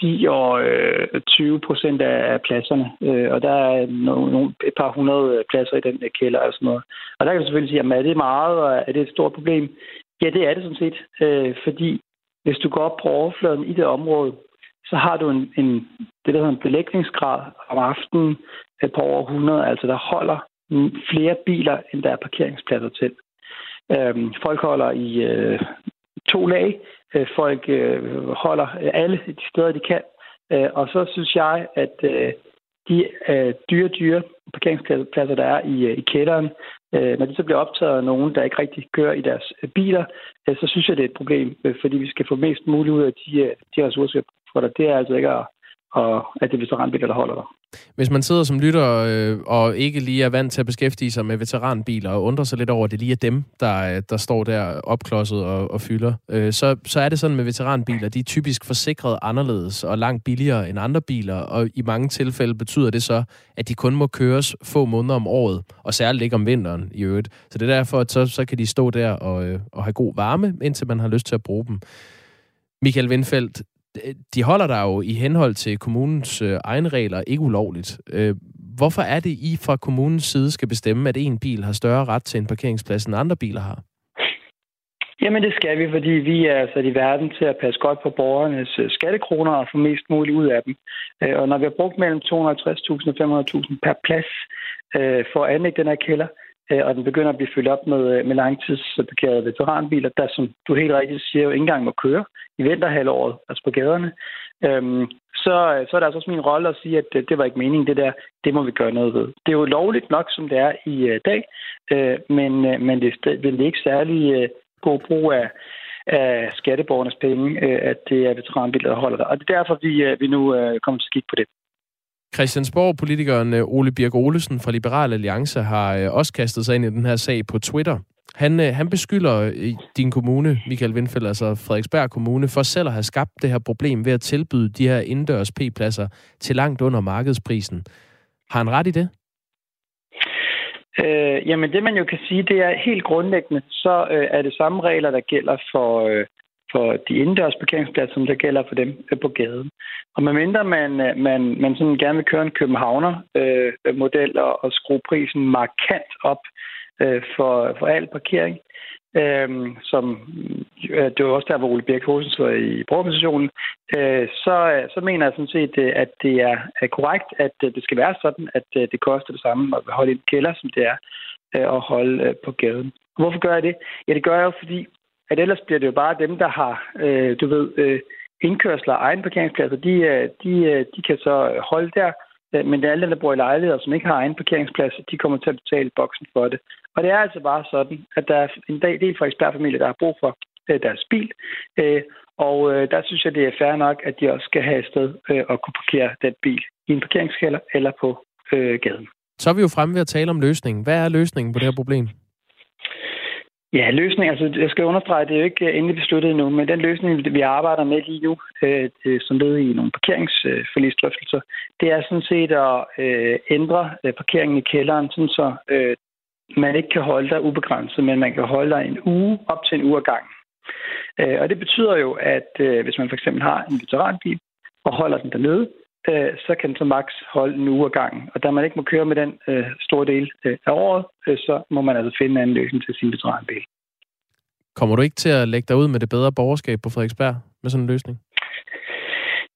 10 og øh, 20 procent af, pladserne. Og der er nogle, et par hundrede øh, pladser i den der kælder og sådan noget. Og der kan du selvfølgelig sige, jamen er det meget, og er det et stort problem? Ja, det er det sådan set. Fordi hvis du går op på overfladen i det område, så har du en, en det, der hedder en belægningsgrad om aftenen på over 100, altså der holder flere biler, end der er parkeringspladser til. Øhm, folk holder i øh, to lag. Øh, folk øh, holder alle de steder, de kan. Øh, og så synes jeg, at øh, de øh, dyre, dyre parkeringspladser, der er i, øh, i kælderen, øh, når de så bliver optaget af nogen, der ikke rigtig kører i deres øh, biler, øh, så synes jeg, det er et problem, øh, fordi vi skal få mest muligt ud af de, øh, de ressourcer, for der. Det er altså ikke at, at, at det er veteranbiler, der holder der. Hvis man sidder som lytter øh, og ikke lige er vant til at beskæftige sig med veteranbiler og undrer sig lidt over, at det lige er dem, der, øh, der står der opklodset og, og fylder, øh, så, så er det sådan med veteranbiler, de er typisk forsikret anderledes og langt billigere end andre biler, og i mange tilfælde betyder det så, at de kun må køres få måneder om året, og særligt ikke om vinteren i øvrigt. Så det er derfor, at så, så kan de stå der og, øh, og have god varme, indtil man har lyst til at bruge dem. Michael Windfeldt, de holder dig jo i henhold til kommunens øh, egne regler ikke ulovligt. Øh, hvorfor er det, I fra kommunens side skal bestemme, at en bil har større ret til en parkeringsplads, end andre biler har? Jamen det skal vi, fordi vi er sat i verden til at passe godt på borgernes øh, skattekroner og få mest muligt ud af dem. Øh, og når vi har brugt mellem 250.000 og 500.000 per plads øh, for at anlægge den her kælder, Øh, og den begynder at blive fyldt op med, øh, med langtidsparkerede veteranbiler, der, som du helt rigtigt siger, jo ikke engang må køre i vinterhalvåret, altså på gaderne. Øhm, så, øh, så er det altså også min rolle at sige, at det, det var ikke meningen, det der, det må vi gøre noget ved. Det er jo lovligt nok, som det er i uh, dag, øh, men, øh, men, det, det er ikke særlig uh, god brug af, af skatteborgernes penge, øh, at det er veteranbiler, der holder der. Og det er derfor, vi, øh, vi nu øh, kommer til at kigge på det. Christiansborg-politikeren øh, Ole Birk Olesen fra Liberal Alliance har øh, også kastet sig ind i den her sag på Twitter. Han, øh, han beskylder din kommune, Michael Windfeldt, altså Frederiksberg Kommune, for selv at have skabt det her problem ved at tilbyde de her indendørs P-pladser til langt under markedsprisen. Har han ret i det? Øh, jamen det man jo kan sige, det er helt grundlæggende, så øh, er det samme regler, der gælder for, øh, for de indendørs parkeringspladser, som der gælder for dem øh, på gaden. Og medmindre man, øh, man, man sådan gerne vil køre en Københavner-model øh, og, og skrue prisen markant op øh, for, for al parkering, øh, som øh, det var også der, hvor Ole Birk Hosens var i brugerorganisationen, øh, så, øh, så mener jeg sådan set, at det er, er korrekt, at det skal være sådan, at det koster det samme at holde i en kælder, som det er at holde på gaden. Hvorfor gør jeg det? Ja, det gør jeg jo, fordi at ellers bliver det jo bare dem, der har, øh, du ved, øh, indkørsler og egen parkeringspladser, de, øh, de, øh, de kan så holde der, øh, men det er alle dem, der bor i lejligheder, som ikke har egen parkeringsplads, de kommer til at betale boksen for det. Og det er altså bare sådan, at der er en del fra ekspertfamilier, der har brug for deres bil. Og der synes jeg, det er fair nok, at de også skal have et sted at kunne parkere den bil i en parkeringskælder eller på gaden. Så er vi jo fremme ved at tale om løsningen. Hvad er løsningen på det her problem? Ja, løsning, altså jeg skal understrege, det er jo ikke øh, endelig besluttet endnu, men den løsning, vi arbejder med lige nu, øh, som led i nogle parkeringsforlisdrøftelser, det er sådan set at øh, ændre øh, parkeringen i kælderen, sådan så øh, man ikke kan holde der ubegrænset, men man kan holde der en uge, op til en uge ad gang. Øh, og det betyder jo, at øh, hvis man for eksempel har en veteranbil og holder den dernede, øh, så kan den så maks holde en uge ad gangen. Og da man ikke må køre med den øh, store del øh, af året, øh, så må man altså finde en anden løsning til sin veteranbil. Kommer du ikke til at lægge dig ud med det bedre borgerskab på Frederiksberg med sådan en løsning?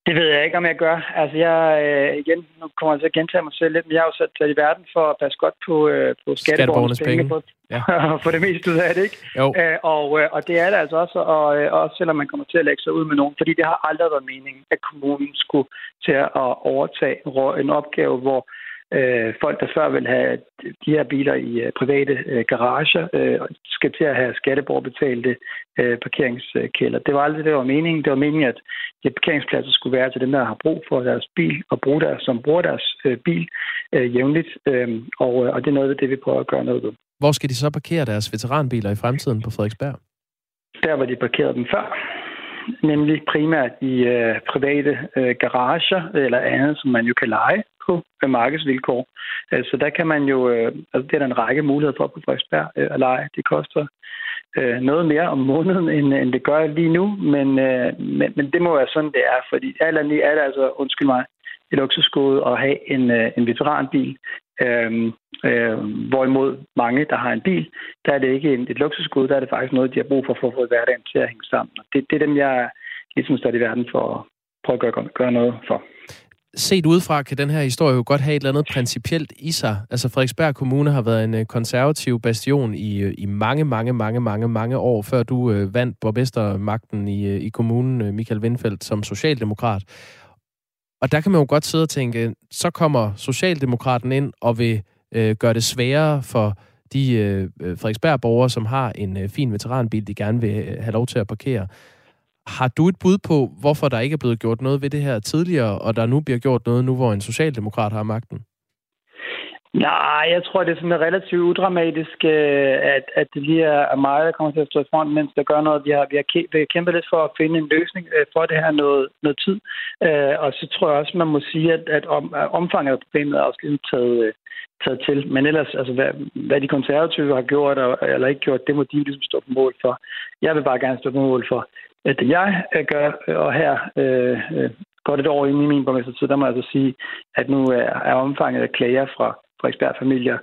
Det ved jeg ikke, om jeg gør. Altså, jeg, øh, igen, nu kommer jeg til at gentage mig selv lidt, men jeg har jo sat i verden for at passe godt på, øh, på skatteborgernes penge, penge. På, ja. for det meste ud af det, ikke? Jo. Æ, øh, og, øh, og det er det altså også, og, øh, også selvom man kommer til at lægge sig ud med nogen, fordi det har aldrig været meningen, at kommunen skulle til at overtage en opgave, hvor øh, folk, der før vil have de her biler i øh, private øh, garager, øh, skal til at have skatteborgerbetalte øh, parkeringskælder. Det var aldrig det, der var meningen. Det var meningen, at de parkeringspladser skulle være til dem, der har brug for deres bil, og bruge deres, som bruger deres øh, bil øh, jævnligt. Øh, og, øh, og det er noget af det, vi prøver at gøre noget ved. Hvor skal de så parkere deres veteranbiler i fremtiden på Frederiksberg? Der, hvor de parkerede dem før nemlig primært i øh, private øh, garager eller andet, som man jo kan lege på markedsvilkår. Så der kan man jo, øh, altså det er der en række muligheder for på Frederiksberg øh, at lege. Det koster øh, noget mere om måneden, end, end det gør lige nu, men, men, men det må være sådan, det er, fordi alt andet er det altså, undskyld mig, et luksusgode at have en, en veteranbil. Øhm, øh, hvorimod mange, der har en bil, der er det ikke en, et luksusgode, der er det faktisk noget, de har brug for for at få hverdagen til at hænge sammen. Og det, det er dem, jeg ligesom står i verden for at prøve at gøre, gøre noget for set udefra kan den her historie jo godt have et eller andet principielt i sig. Altså Frederiksberg Kommune har været en øh, konservativ bastion i, øh, i mange, mange, mange, mange, mange år, før du øh, vandt borgmestermagten i, øh, i kommunen, Michael Windfeldt, som socialdemokrat. Og der kan man jo godt sidde og tænke, så kommer Socialdemokraten ind og vil øh, gøre det sværere for de øh, Frederiksberg-borgere, som har en øh, fin veteranbil, de gerne vil have lov til at parkere. Har du et bud på, hvorfor der ikke er blevet gjort noget ved det her tidligere, og der nu bliver gjort noget nu, hvor en socialdemokrat har magten? Nej, jeg tror, det er sådan relativt udramatisk, øh, at, at det lige er mig, der kommer til at stå i front, mens der gør noget. Vi har, vi har kæmpet lidt for at finde en løsning øh, for det her noget, noget tid. Øh, og så tror jeg også, man må sige, at, at omfanget af problemet er også lidt taget, taget til. Men ellers, altså, hvad, hvad de konservative har gjort eller ikke gjort, det må de ligesom stå på mål for. Jeg vil bare gerne stå på mål for, at jeg gør, og her øh, øh, godt et år inde i min borgmestertid, der må jeg altså sige, at nu er, er omfanget af klager fra Frederiksberg-familier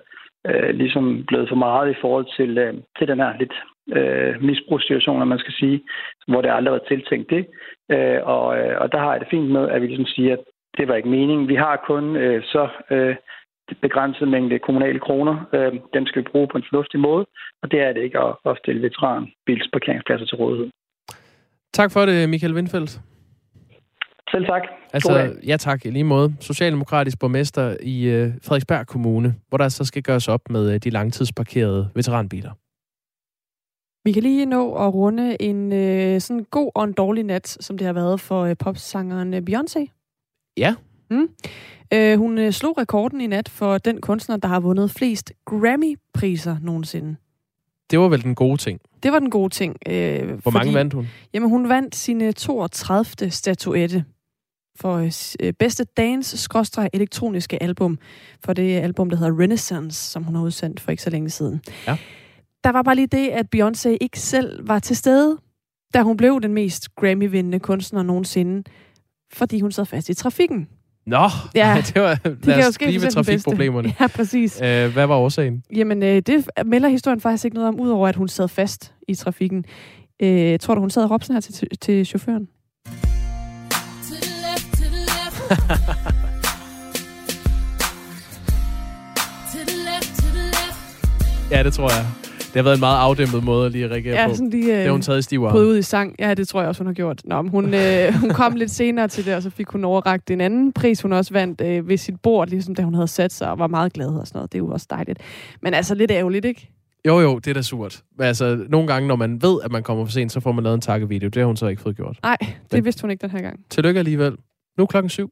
øh, ligesom blevet for meget i forhold til, øh, til den her lidt øh, misbrugssituation, man skal sige, hvor det aldrig har været tiltænkt det. Øh, og, øh, og der har jeg det fint med, at vi ligesom siger, at det var ikke meningen. Vi har kun øh, så øh, begrænset mængde kommunale kroner. Øh, dem skal vi bruge på en fornuftig måde, og det er det ikke at, at stille veteranbilsparkeringspladser til rådighed. Tak for det, Michael Windfeldt. Selv tak. Altså, ja tak, i lige måde. Socialdemokratisk borgmester i øh, Frederiksberg Kommune, hvor der så skal gøres op med øh, de langtidsparkerede veteranbiler. Vi kan lige nå at runde en øh, sådan god og en dårlig nat, som det har været for øh, popsangeren øh, Beyoncé. Ja. Mm. Øh, hun øh, slog rekorden i nat for den kunstner, der har vundet flest Grammy-priser nogensinde. Det var vel den gode ting. Det var den gode ting. Øh, Hvor fordi, mange vandt hun? Jamen, hun vandt sine 32. statuette for øh, bedste dance-elektroniske album, for det album, der hedder Renaissance, som hun har udsendt for ikke så længe siden. Ja. Der var bare lige det, at Beyoncé ikke selv var til stede, da hun blev den mest Grammy-vindende kunstner nogensinde, fordi hun sad fast i trafikken. Nå, ja, det var, det jo ske blive ved trafikproblemerne. Ja, præcis. Æh, hvad var årsagen? Jamen, øh, det melder historien faktisk ikke noget om, udover at hun sad fast i trafikken. Øh, tror du, hun sad og råbte sådan her til, til, til chaufføren? ja, det tror jeg. Det har været en meget afdæmpet måde at lige reagere ja, på. Sådan lige, øh, det har hun taget i stiv arm. ud i sang. Ja, det tror jeg også, hun har gjort. Nå, men hun, øh, hun kom lidt senere til det, og så fik hun overragt en anden pris. Hun også vandt øh, ved sit bord, ligesom da hun havde sat sig, og var meget glad og sådan noget. Det er jo også dejligt. Men altså lidt ærgerligt, ikke? Jo, jo, det er da surt. Altså, nogle gange, når man ved, at man kommer for sent, så får man lavet en takkevideo. Det har hun så ikke fået gjort. Nej, det Men vidste hun ikke den her gang. Tillykke alligevel. Nu klokken syv.